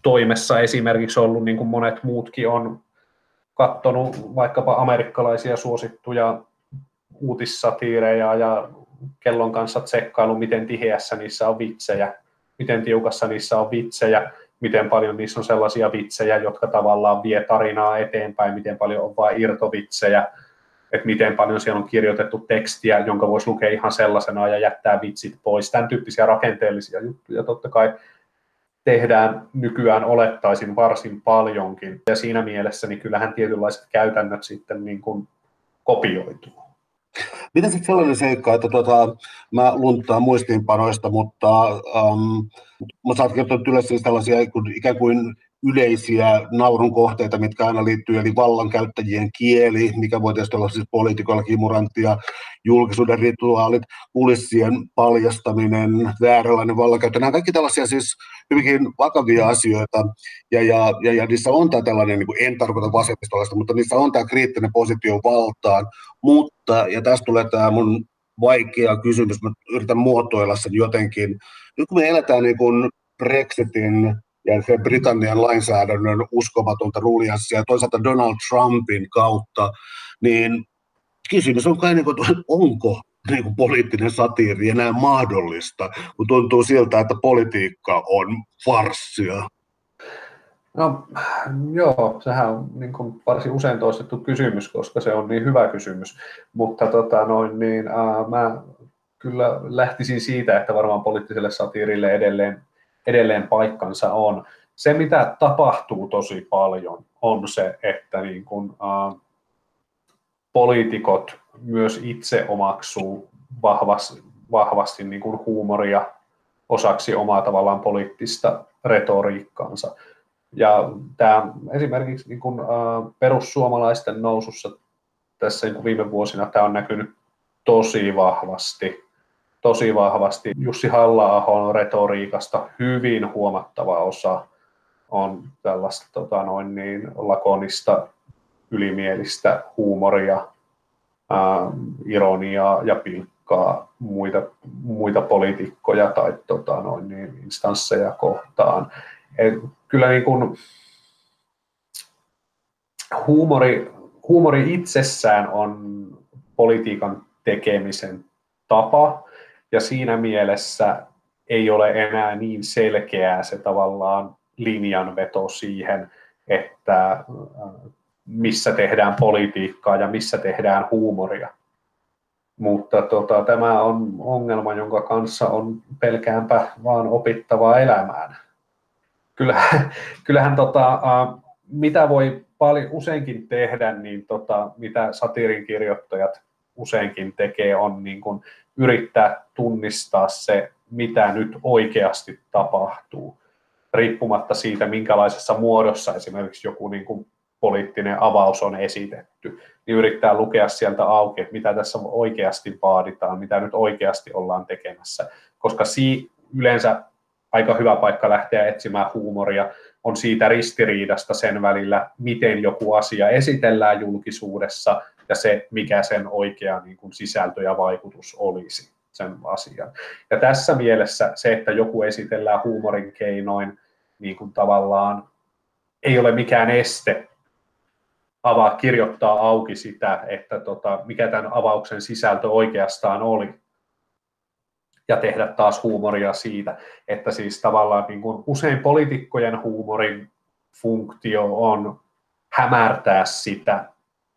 toimessa esimerkiksi ollut, niin kuin monet muutkin on katsonut vaikkapa amerikkalaisia suosittuja uutissatiireja ja kellon kanssa tsekkailu, miten tiheässä niissä on vitsejä, miten tiukassa niissä on vitsejä, miten paljon niissä on sellaisia vitsejä, jotka tavallaan vie tarinaa eteenpäin, miten paljon on vain irtovitsejä, että miten paljon siellä on kirjoitettu tekstiä, jonka voisi lukea ihan sellaisena ja jättää vitsit pois. Tämän tyyppisiä rakenteellisia juttuja totta kai tehdään nykyään olettaisin varsin paljonkin. Ja siinä mielessä niin kyllähän tietynlaiset käytännöt sitten niin kuin kopioituu.
Miten sitten sellainen seikka, että tuota, mä luntaan muistiinpanoista, mutta um, mä saat kertoa yleensä siis tällaisia ikään kuin yleisiä naurun kohteita, mitkä aina liittyy, eli vallankäyttäjien kieli, mikä voi tietysti olla siis poliitikoilla kimurantia, julkisuuden rituaalit, kulissien paljastaminen, vääränlainen vallankäyttö, nämä kaikki tällaisia siis hyvinkin vakavia asioita, ja, ja, ja, ja niissä on tämä tällainen, niin kuin, en tarkoita vasemmistolaista, mutta niissä on tämä kriittinen positio valtaan, mutta, ja tästä tulee tämä mun vaikea kysymys, mä yritän muotoilla sen jotenkin, nyt kun me eletään niin kuin Brexitin ja se Britannian lainsäädännön uskomatonta rulianssia ja toisaalta Donald Trumpin kautta, niin kysymys on kai, niin kuin, onko niin kuin poliittinen satiiri enää mahdollista, kun tuntuu siltä, että politiikka on farssia.
No joo, sehän on niin kuin varsin usein toistettu kysymys, koska se on niin hyvä kysymys. Mutta tota, noin, niin, ää, mä kyllä lähtisin siitä, että varmaan poliittiselle satiirille edelleen edelleen paikkansa on. Se, mitä tapahtuu tosi paljon, on se, että niin kun, äh, poliitikot myös itse omaksuu vahvasti, vahvasti niin kuin huumoria osaksi omaa tavallaan poliittista retoriikkaansa. Ja tämä esimerkiksi niin kuin, äh, perussuomalaisten nousussa tässä niin viime vuosina tämä on näkynyt tosi vahvasti tosi vahvasti. Jussi halla retoriikasta hyvin huomattava osa on tällaista tota noin niin, lakonista, ylimielistä huumoria, ää, ironiaa ja pilkkaa muita, muita poliitikkoja tai tota noin niin, instansseja kohtaan. Et kyllä niin kuin, huumori, huumori itsessään on politiikan tekemisen tapa, ja siinä mielessä ei ole enää niin selkeää se tavallaan linjanveto siihen, että äh, missä tehdään politiikkaa ja missä tehdään huumoria. Mutta tota, tämä on ongelma, jonka kanssa on pelkäänpä vaan opittavaa elämään. Kyllähän, kyllähän tota, äh, mitä voi paljon useinkin tehdä, niin tota, mitä satiirin kirjoittajat useinkin tekee, on niin kuin yrittää tunnistaa se, mitä nyt oikeasti tapahtuu, riippumatta siitä, minkälaisessa muodossa esimerkiksi joku niin kuin poliittinen avaus on esitetty, niin yrittää lukea sieltä auki, että mitä tässä oikeasti vaaditaan, mitä nyt oikeasti ollaan tekemässä, koska si- yleensä aika hyvä paikka lähteä etsimään huumoria on siitä ristiriidasta sen välillä, miten joku asia esitellään julkisuudessa ja se, mikä sen oikea niin kuin sisältö ja vaikutus olisi sen asian. Ja tässä mielessä se, että joku esitellään huumorin keinoin, niin kuin tavallaan ei ole mikään este avaa, kirjoittaa auki sitä, että tota, mikä tämän avauksen sisältö oikeastaan oli. Ja tehdä taas huumoria siitä, että siis tavallaan niin kuin usein poliitikkojen huumorin funktio on hämärtää sitä,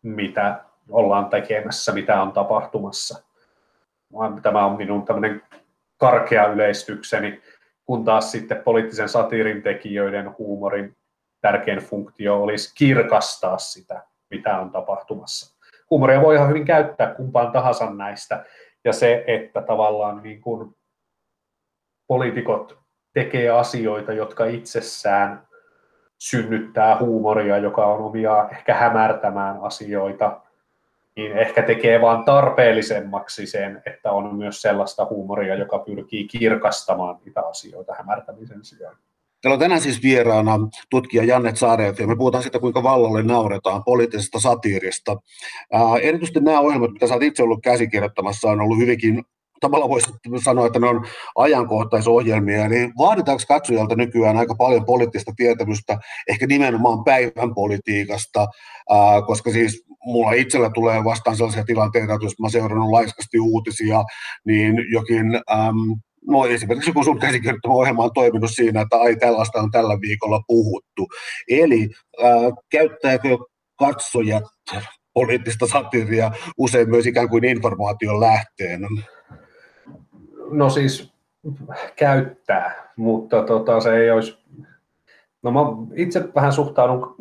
mitä ollaan tekemässä, mitä on tapahtumassa. Tämä on minun tämmöinen karkea yleistykseni, kun taas sitten poliittisen satiirin tekijöiden huumorin tärkein funktio olisi kirkastaa sitä, mitä on tapahtumassa. Huumoria voi ihan hyvin käyttää kumpaan tahansa näistä, ja se, että tavallaan niin kuin poliitikot tekee asioita, jotka itsessään synnyttää huumoria, joka on omia ehkä hämärtämään asioita, niin ehkä tekee vaan tarpeellisemmaksi sen, että on myös sellaista huumoria, joka pyrkii kirkastamaan niitä asioita hämärtämisen sijaan.
Täällä on tänään siis vieraana tutkija Janne Saareet, ja me puhutaan siitä, kuinka vallalle nauretaan poliittisesta satiirista. Ää, erityisesti nämä ohjelmat, mitä sä itse ollut käsikirjoittamassa, on ollut hyvinkin tavallaan voisi sanoa, että ne on ajankohtaisohjelmia, niin vaaditaanko katsojalta nykyään aika paljon poliittista tietämystä, ehkä nimenomaan päivän politiikasta, koska siis mulla itsellä tulee vastaan sellaisia tilanteita, että jos mä seurannut laiskasti uutisia, niin jokin äm, No esimerkiksi joku sun käsikirjoittama ohjelma on toiminut siinä, että ai tällaista on tällä viikolla puhuttu. Eli äh, käyttääkö katsojat poliittista satiria usein myös ikään kuin informaation lähteenä?
No siis käyttää, mutta tota, se ei olisi... No mä itse vähän suhtaudun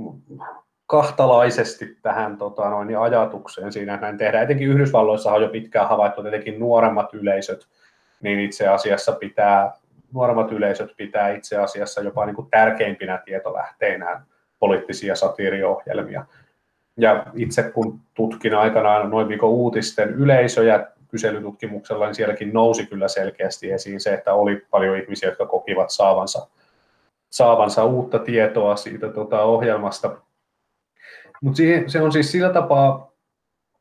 kahtalaisesti tähän tota, noin, niin ajatukseen siinä, että näin tehdään. Etenkin Yhdysvalloissa on jo pitkään havaittu, että etenkin nuoremmat yleisöt, niin itse asiassa pitää, nuoremmat yleisöt pitää itse asiassa jopa niin kuin tärkeimpinä tietolähteinään poliittisia satiiriohjelmia. Ja itse kun tutkin aikanaan noin viikon uutisten yleisöjä kyselytutkimuksella, niin sielläkin nousi kyllä selkeästi esiin se, että oli paljon ihmisiä, jotka kokivat saavansa, saavansa uutta tietoa siitä tota, ohjelmasta. Mutta se on siis sillä tapaa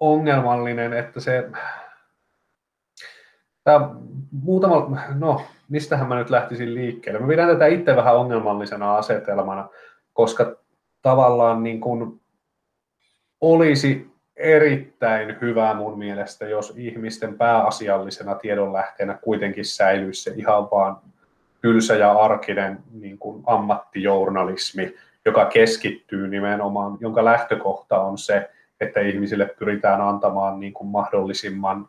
ongelmallinen, että se Tämä muutama, no mistähän mä nyt lähtisin liikkeelle. Mä pidän tätä itse vähän ongelmallisena asetelmana, koska tavallaan niin kuin olisi erittäin hyvä mun mielestä, jos ihmisten pääasiallisena tiedonlähteenä kuitenkin säilyisi se ihan vaan tylsä ja arkinen niin kuin ammattijournalismi, joka keskittyy nimenomaan, jonka lähtökohta on se, että ihmisille pyritään antamaan niin kuin mahdollisimman,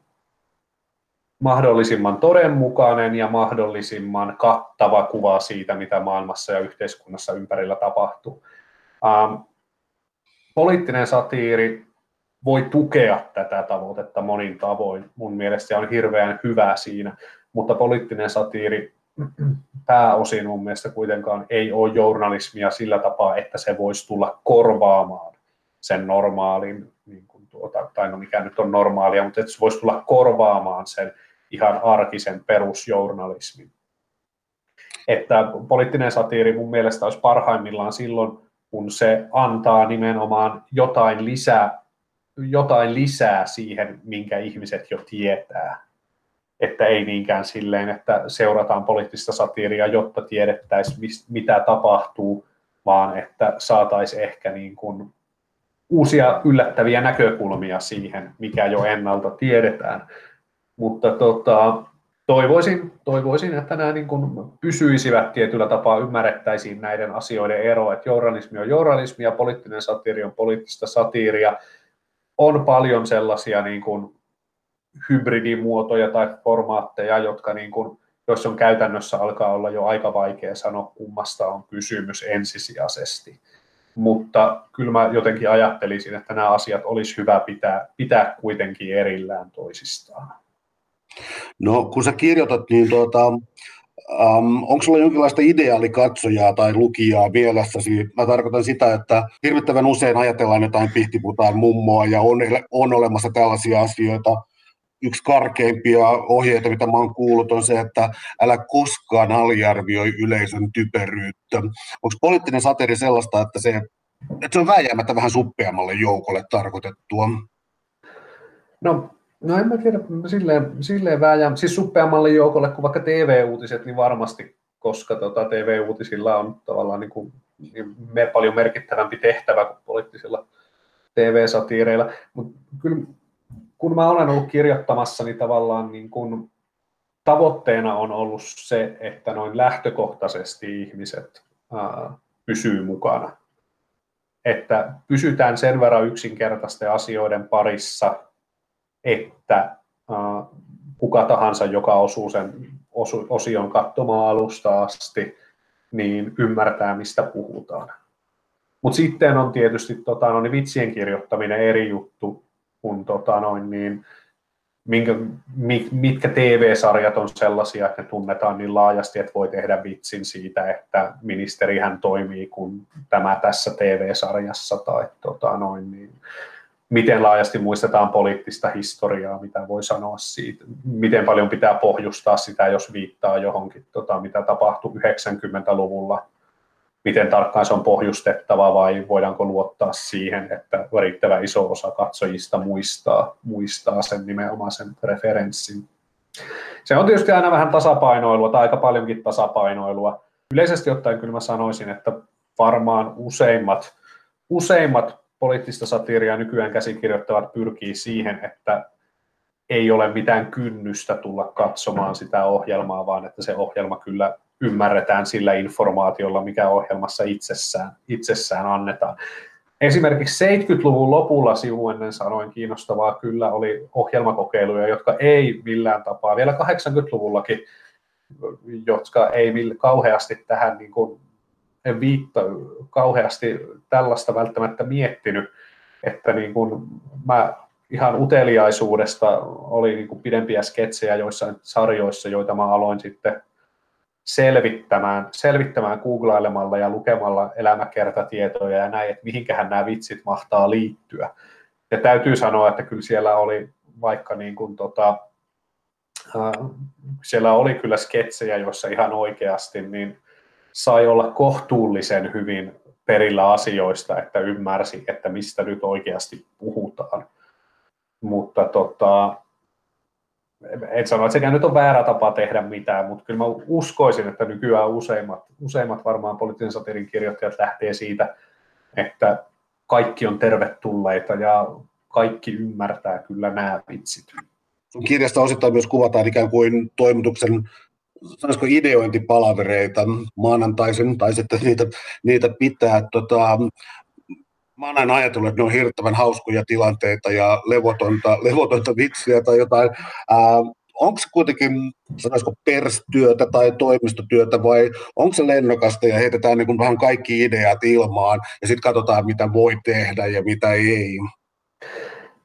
mahdollisimman todenmukainen ja mahdollisimman kattava kuva siitä, mitä maailmassa ja yhteiskunnassa ympärillä tapahtuu. Ähm, poliittinen satiiri voi tukea tätä tavoitetta monin tavoin. Mun mielestä se on hirveän hyvä siinä, mutta poliittinen satiiri pääosin mun mielestä kuitenkaan ei ole journalismia sillä tapaa, että se voisi tulla korvaamaan sen normaalin, niin kuin tuota, tai no mikä nyt on normaalia, mutta että se voisi tulla korvaamaan sen ihan arkisen perusjournalismin. Että poliittinen satiiri mun mielestä olisi parhaimmillaan silloin, kun se antaa nimenomaan jotain lisää, jotain lisää siihen, minkä ihmiset jo tietää. Että ei niinkään silleen, että seurataan poliittista satiiria, jotta tiedettäisiin, mitä tapahtuu, vaan että saataisiin ehkä niin kuin uusia yllättäviä näkökulmia siihen, mikä jo ennalta tiedetään. Mutta tota, toivoisin, toivoisin, että nämä niin kuin pysyisivät tietyllä tapaa, ymmärrettäisiin näiden asioiden ero, että journalismi on journalismi ja poliittinen satiiri on poliittista satiiria. On paljon sellaisia niin kuin hybridimuotoja tai formaatteja, jotka niin kuin, jos on käytännössä alkaa olla jo aika vaikea sanoa, kummasta on kysymys ensisijaisesti. Mutta kyllä mä jotenkin ajattelisin, että nämä asiat olisi hyvä pitää, pitää kuitenkin erillään toisistaan.
No kun sä kirjoitat, niin tuota, Um, onko sulla jonkinlaista ideaalikatsojaa tai lukijaa mielessäsi? Mä tarkoitan sitä, että hirvittävän usein ajatellaan jotain pihtiputaan mummoa ja on, on olemassa tällaisia asioita. Yksi karkeimpia ohjeita, mitä mä oon kuullut, on se, että älä koskaan aliarvioi yleisön typeryyttä. Onko poliittinen sateri sellaista, että se, että se on vääjäämättä vähän suppeammalle joukolle tarkoitettua?
No No en mä tiedä, silleen, silleen vääjään, siis suppeammalle joukolle kuin vaikka TV-uutiset, niin varmasti, koska tota, TV-uutisilla on tavallaan niin kuin, niin me paljon merkittävämpi tehtävä kuin poliittisilla TV-satiireilla. Mutta kyllä kun mä olen ollut kirjoittamassa, niin tavallaan niin kun tavoitteena on ollut se, että noin lähtökohtaisesti ihmiset ää, pysyy mukana. Että pysytään sen verran yksinkertaisten asioiden parissa, että kuka tahansa, joka osuu sen osion katsomaan alusta asti, niin ymmärtää, mistä puhutaan. Mutta sitten on tietysti tota, no, niin vitsien kirjoittaminen eri juttu kuin tota, noin, niin, minkä, mitkä TV-sarjat on sellaisia, että ne tunnetaan niin laajasti, että voi tehdä vitsin siitä, että ministeri hän toimii kuin tämä tässä TV-sarjassa tai tota, noin, niin, miten laajasti muistetaan poliittista historiaa, mitä voi sanoa siitä, miten paljon pitää pohjustaa sitä, jos viittaa johonkin, tota, mitä tapahtui 90-luvulla, miten tarkkaan se on pohjustettava vai voidaanko luottaa siihen, että riittävä iso osa katsojista muistaa, muistaa sen nimenomaisen referenssin. Se on tietysti aina vähän tasapainoilua tai aika paljonkin tasapainoilua. Yleisesti ottaen kyllä mä sanoisin, että varmaan useimmat, useimmat poliittista satiiria nykyään käsikirjoittavat pyrkii siihen, että ei ole mitään kynnystä tulla katsomaan sitä ohjelmaa, vaan että se ohjelma kyllä ymmärretään sillä informaatiolla, mikä ohjelmassa itsessään, itsessään annetaan. Esimerkiksi 70-luvun lopulla sivuennen sanoin kiinnostavaa kyllä oli ohjelmakokeiluja, jotka ei millään tapaa, vielä 80-luvullakin, jotka ei kauheasti tähän niin kuin en viitta kauheasti tällaista välttämättä miettinyt, että niin kuin mä ihan uteliaisuudesta oli niin kuin pidempiä sketsejä joissain sarjoissa, joita mä aloin sitten selvittämään, selvittämään googlailemalla ja lukemalla elämäkertatietoja ja näin, että mihinkähän nämä vitsit mahtaa liittyä. Ja täytyy sanoa, että kyllä siellä oli vaikka niin kuin tota, äh, siellä oli kyllä sketsejä, joissa ihan oikeasti niin sai olla kohtuullisen hyvin perillä asioista, että ymmärsi, että mistä nyt oikeasti puhutaan. Mutta tota, en sano, että sekään nyt on väärä tapa tehdä mitään, mutta kyllä mä uskoisin, että nykyään useimmat, useimmat varmaan poliittisen satirin kirjoittajat lähtee siitä, että kaikki on tervetulleita ja kaikki ymmärtää kyllä nämä vitsit.
Kirjasta osittain myös kuvataan ikään kuin toimituksen sanoisiko ideointipalavereita maanantaisin, tai sitten niitä, niitä pitää. Tota, mä oon aina ajatellut, että ne on hirttävän hauskoja tilanteita ja levotonta, levotonta vitsiä tai jotain. onko se kuitenkin, sanoisiko, perstyötä tai toimistotyötä vai onko se lennokasta ja heitetään niin vähän kaikki ideat ilmaan ja sitten katsotaan, mitä voi tehdä ja mitä ei?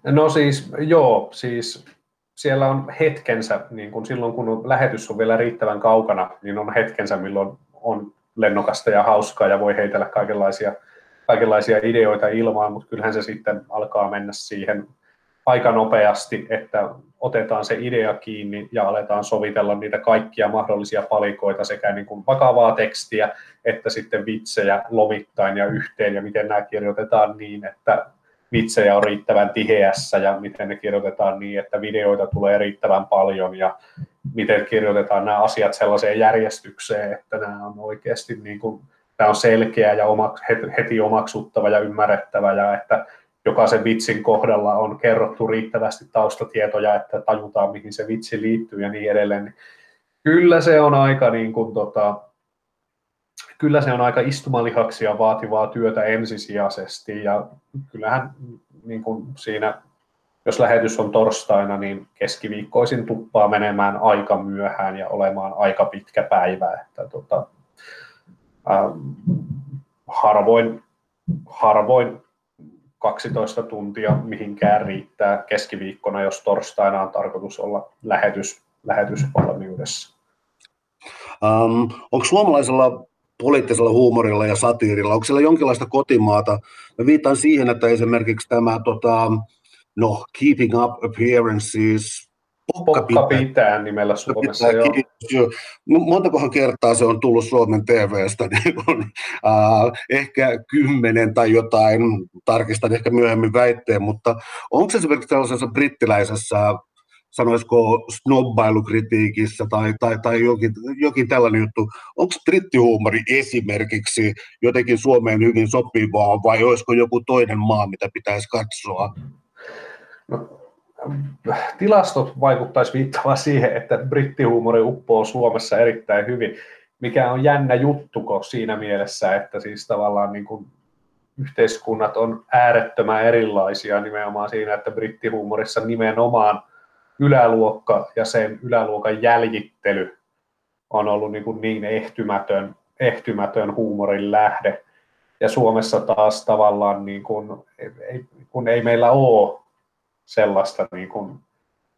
No siis, joo, siis siellä on hetkensä, niin kun silloin kun lähetys on vielä riittävän kaukana, niin on hetkensä, milloin on lennokasta ja hauskaa ja voi heitellä kaikenlaisia, kaikenlaisia ideoita ilmaan, mutta kyllähän se sitten alkaa mennä siihen aika nopeasti, että otetaan se idea kiinni ja aletaan sovitella niitä kaikkia mahdollisia palikoita sekä niin kuin vakavaa tekstiä että sitten vitsejä lomittain ja yhteen ja miten nämä kirjoitetaan niin, että vitsejä on riittävän tiheässä ja miten ne kirjoitetaan niin, että videoita tulee riittävän paljon ja miten kirjoitetaan nämä asiat sellaiseen järjestykseen, että nämä on oikeasti niin kuin, tämä on selkeä ja oma, heti omaksuttava ja ymmärrettävä ja että jokaisen vitsin kohdalla on kerrottu riittävästi taustatietoja, että tajutaan, mihin se vitsi liittyy ja niin edelleen. Kyllä se on aika niin kuin, tota, kyllä se on aika istumalihaksia vaativaa työtä ensisijaisesti ja kyllähän niin kuin siinä, jos lähetys on torstaina, niin keskiviikkoisin tuppaa menemään aika myöhään ja olemaan aika pitkä päivä, että tota, äh, harvoin, harvoin 12 tuntia mihinkään riittää keskiviikkona, jos torstaina on tarkoitus olla lähetys, lähetysvalmiudessa.
Um, onko suomalaisella poliittisella huumorilla ja satiirilla? Onko siellä jonkinlaista kotimaata? Mä viitan siihen, että esimerkiksi tämä tota, no, Keeping Up Appearances,
Pokka, Pokka pitää, pitää nimellä Suomessa, pitää, joo.
Montakohan kertaa se on tullut Suomen TVstä, niin kun, äh, ehkä kymmenen tai jotain, tarkistan ehkä myöhemmin väitteen, mutta onko se esimerkiksi tällaisessa brittiläisessä sanoisiko snobbailukritiikissä tai, tai, tai jokin, jokin tällainen juttu. Onko brittihuumori esimerkiksi jotenkin Suomeen hyvin sopivaa vai olisiko joku toinen maa, mitä pitäisi katsoa?
No, tilastot vaikuttaisi viittamaan siihen, että brittihuumori uppoo Suomessa erittäin hyvin, mikä on jännä juttu siinä mielessä, että siis tavallaan niin kuin yhteiskunnat on äärettömän erilaisia nimenomaan siinä, että brittihuumorissa nimenomaan – yläluokka ja sen yläluokan jäljittely on ollut niin, kuin niin ehtymätön, ehtymätön huumorin lähde. Ja Suomessa taas tavallaan, niin kuin, kun ei meillä ole sellaista niin kuin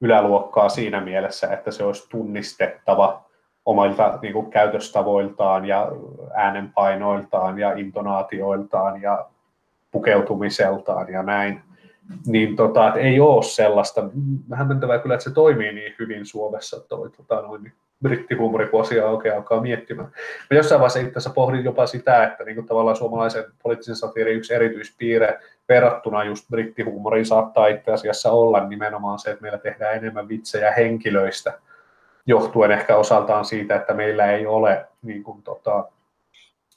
yläluokkaa siinä mielessä, että se olisi tunnistettava omilta niin kuin käytöstavoiltaan ja äänenpainoiltaan ja intonaatioiltaan ja pukeutumiseltaan ja näin niin tota, ei ole sellaista. Hämmentävää kyllä, että se toimii niin hyvin Suomessa, toi tota, noin, niin brittihuumori, kun asiaa oikein alkaa miettimään. Mä jossain vaiheessa itse asiassa pohdin jopa sitä, että niin tavallaan suomalaisen poliittisen satiirin yksi erityispiirre verrattuna just brittihuumoriin saattaa itse asiassa olla nimenomaan se, että meillä tehdään enemmän vitsejä henkilöistä, johtuen ehkä osaltaan siitä, että meillä ei ole niin kuin, tota,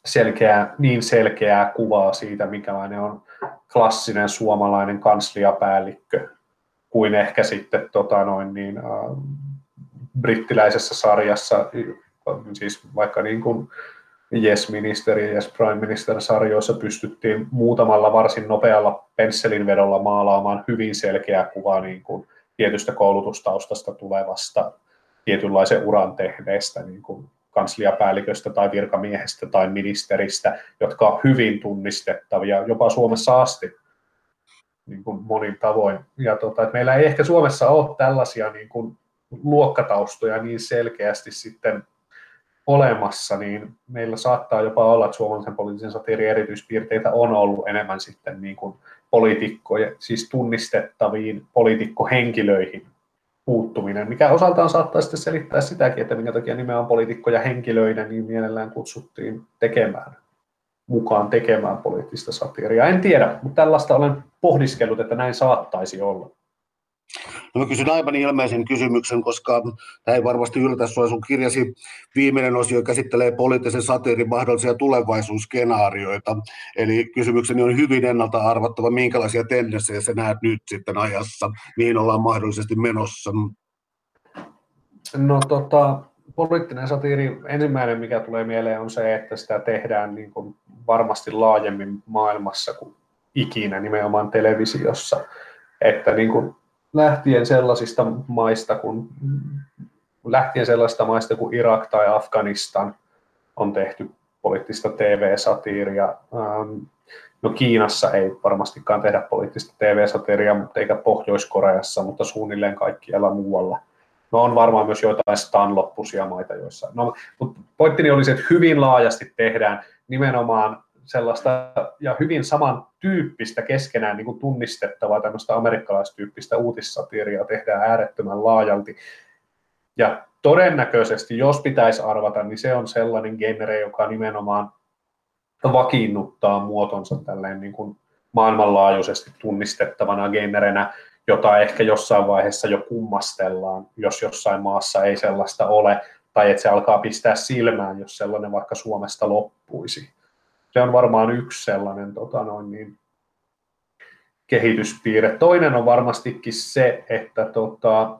selkeää, niin selkeää kuvaa siitä, minkälainen on klassinen suomalainen kansliapäällikkö kuin ehkä sitten tota noin niin, äh, brittiläisessä sarjassa, siis vaikka niin kuin Yes Minister ja Yes Prime Minister sarjoissa pystyttiin muutamalla varsin nopealla pensselinvedolla maalaamaan hyvin selkeää kuvaa niin kuin tietystä koulutustaustasta tulevasta tietynlaisen uran tehneestä niin kuin kansliapäälliköstä tai virkamiehestä tai ministeristä, jotka on hyvin tunnistettavia, jopa Suomessa asti niin kuin monin tavoin. Ja tota, että meillä ei ehkä Suomessa ole tällaisia niin kuin luokkataustoja niin selkeästi sitten olemassa, niin meillä saattaa jopa olla, että suomalaisen poliittisen satiirin erityispiirteitä on ollut enemmän sitten niin kuin poliitikkoja, siis tunnistettaviin poliitikkohenkilöihin puuttuminen, mikä osaltaan saattaa sitten selittää sitäkin, että minkä takia nimenomaan poliitikkoja henkilöiden niin mielellään kutsuttiin tekemään mukaan tekemään poliittista satiiria. En tiedä, mutta tällaista olen pohdiskellut, että näin saattaisi olla.
No mä kysyn aivan ilmeisen kysymyksen, koska tämä ei varmasti yllätä sinua. Sun kirjasi viimeinen osio käsittelee poliittisen satiirin mahdollisia tulevaisuusskenaarioita. Eli kysymykseni on hyvin ennalta arvattava, minkälaisia tendenssejä sä näet nyt sitten ajassa, mihin ollaan mahdollisesti menossa.
No tota, poliittinen satiiri, ensimmäinen mikä tulee mieleen on se, että sitä tehdään niin kuin varmasti laajemmin maailmassa kuin ikinä nimenomaan televisiossa. Että niin kuin lähtien sellaisista maista kuin, lähtien sellaisista maista kuin Irak tai Afganistan on tehty poliittista TV-satiiria. Ähm, no Kiinassa ei varmastikaan tehdä poliittista TV-satiiria, mutta eikä Pohjois-Koreassa, mutta suunnilleen kaikkialla muualla. No on varmaan myös joitain Stan-loppuisia maita joissa. No, mutta pointtini oli se, että hyvin laajasti tehdään nimenomaan sellaista ja hyvin samantyyppistä keskenään niin kuin tunnistettavaa tämmöistä amerikkalaistyyppistä uutissatiiria tehdään äärettömän laajalti. Ja todennäköisesti, jos pitäisi arvata, niin se on sellainen genre, joka nimenomaan vakiinnuttaa muotonsa tälleen niin kuin maailmanlaajuisesti tunnistettavana genrenä, jota ehkä jossain vaiheessa jo kummastellaan, jos jossain maassa ei sellaista ole, tai että se alkaa pistää silmään, jos sellainen vaikka Suomesta loppuisi se on varmaan yksi sellainen tota noin niin, kehityspiirre. Toinen on varmastikin se, että tota,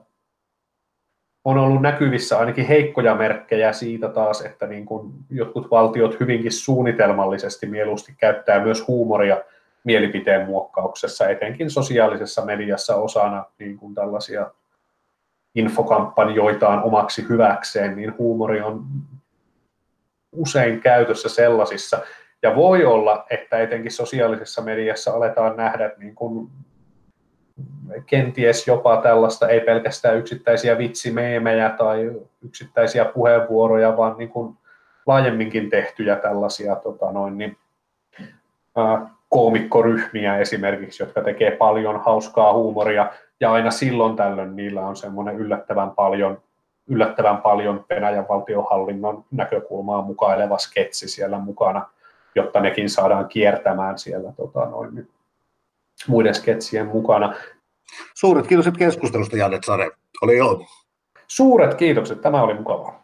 on ollut näkyvissä ainakin heikkoja merkkejä siitä taas, että niin kun jotkut valtiot hyvinkin suunnitelmallisesti mieluusti käyttää myös huumoria mielipiteen muokkauksessa, etenkin sosiaalisessa mediassa osana niin kuin tällaisia infokampanjoitaan omaksi hyväkseen, niin huumori on usein käytössä sellaisissa, ja voi olla, että etenkin sosiaalisessa mediassa aletaan nähdä niin kuin kenties jopa tällaista, ei pelkästään yksittäisiä vitsimeemejä tai yksittäisiä puheenvuoroja, vaan niin kuin laajemminkin tehtyjä tällaisia tota noin, niin, ää, koomikkoryhmiä esimerkiksi, jotka tekee paljon hauskaa huumoria, ja aina silloin tällöin niillä on semmoinen yllättävän paljon, yllättävän paljon Venäjän valtiohallinnon näkökulmaa mukaileva sketsi siellä mukana – jotta nekin saadaan kiertämään siellä tota, noin, muiden sketsien mukana.
Suuret kiitokset keskustelusta, Janet Sare. Oli jo.
Suuret kiitokset, tämä oli mukavaa.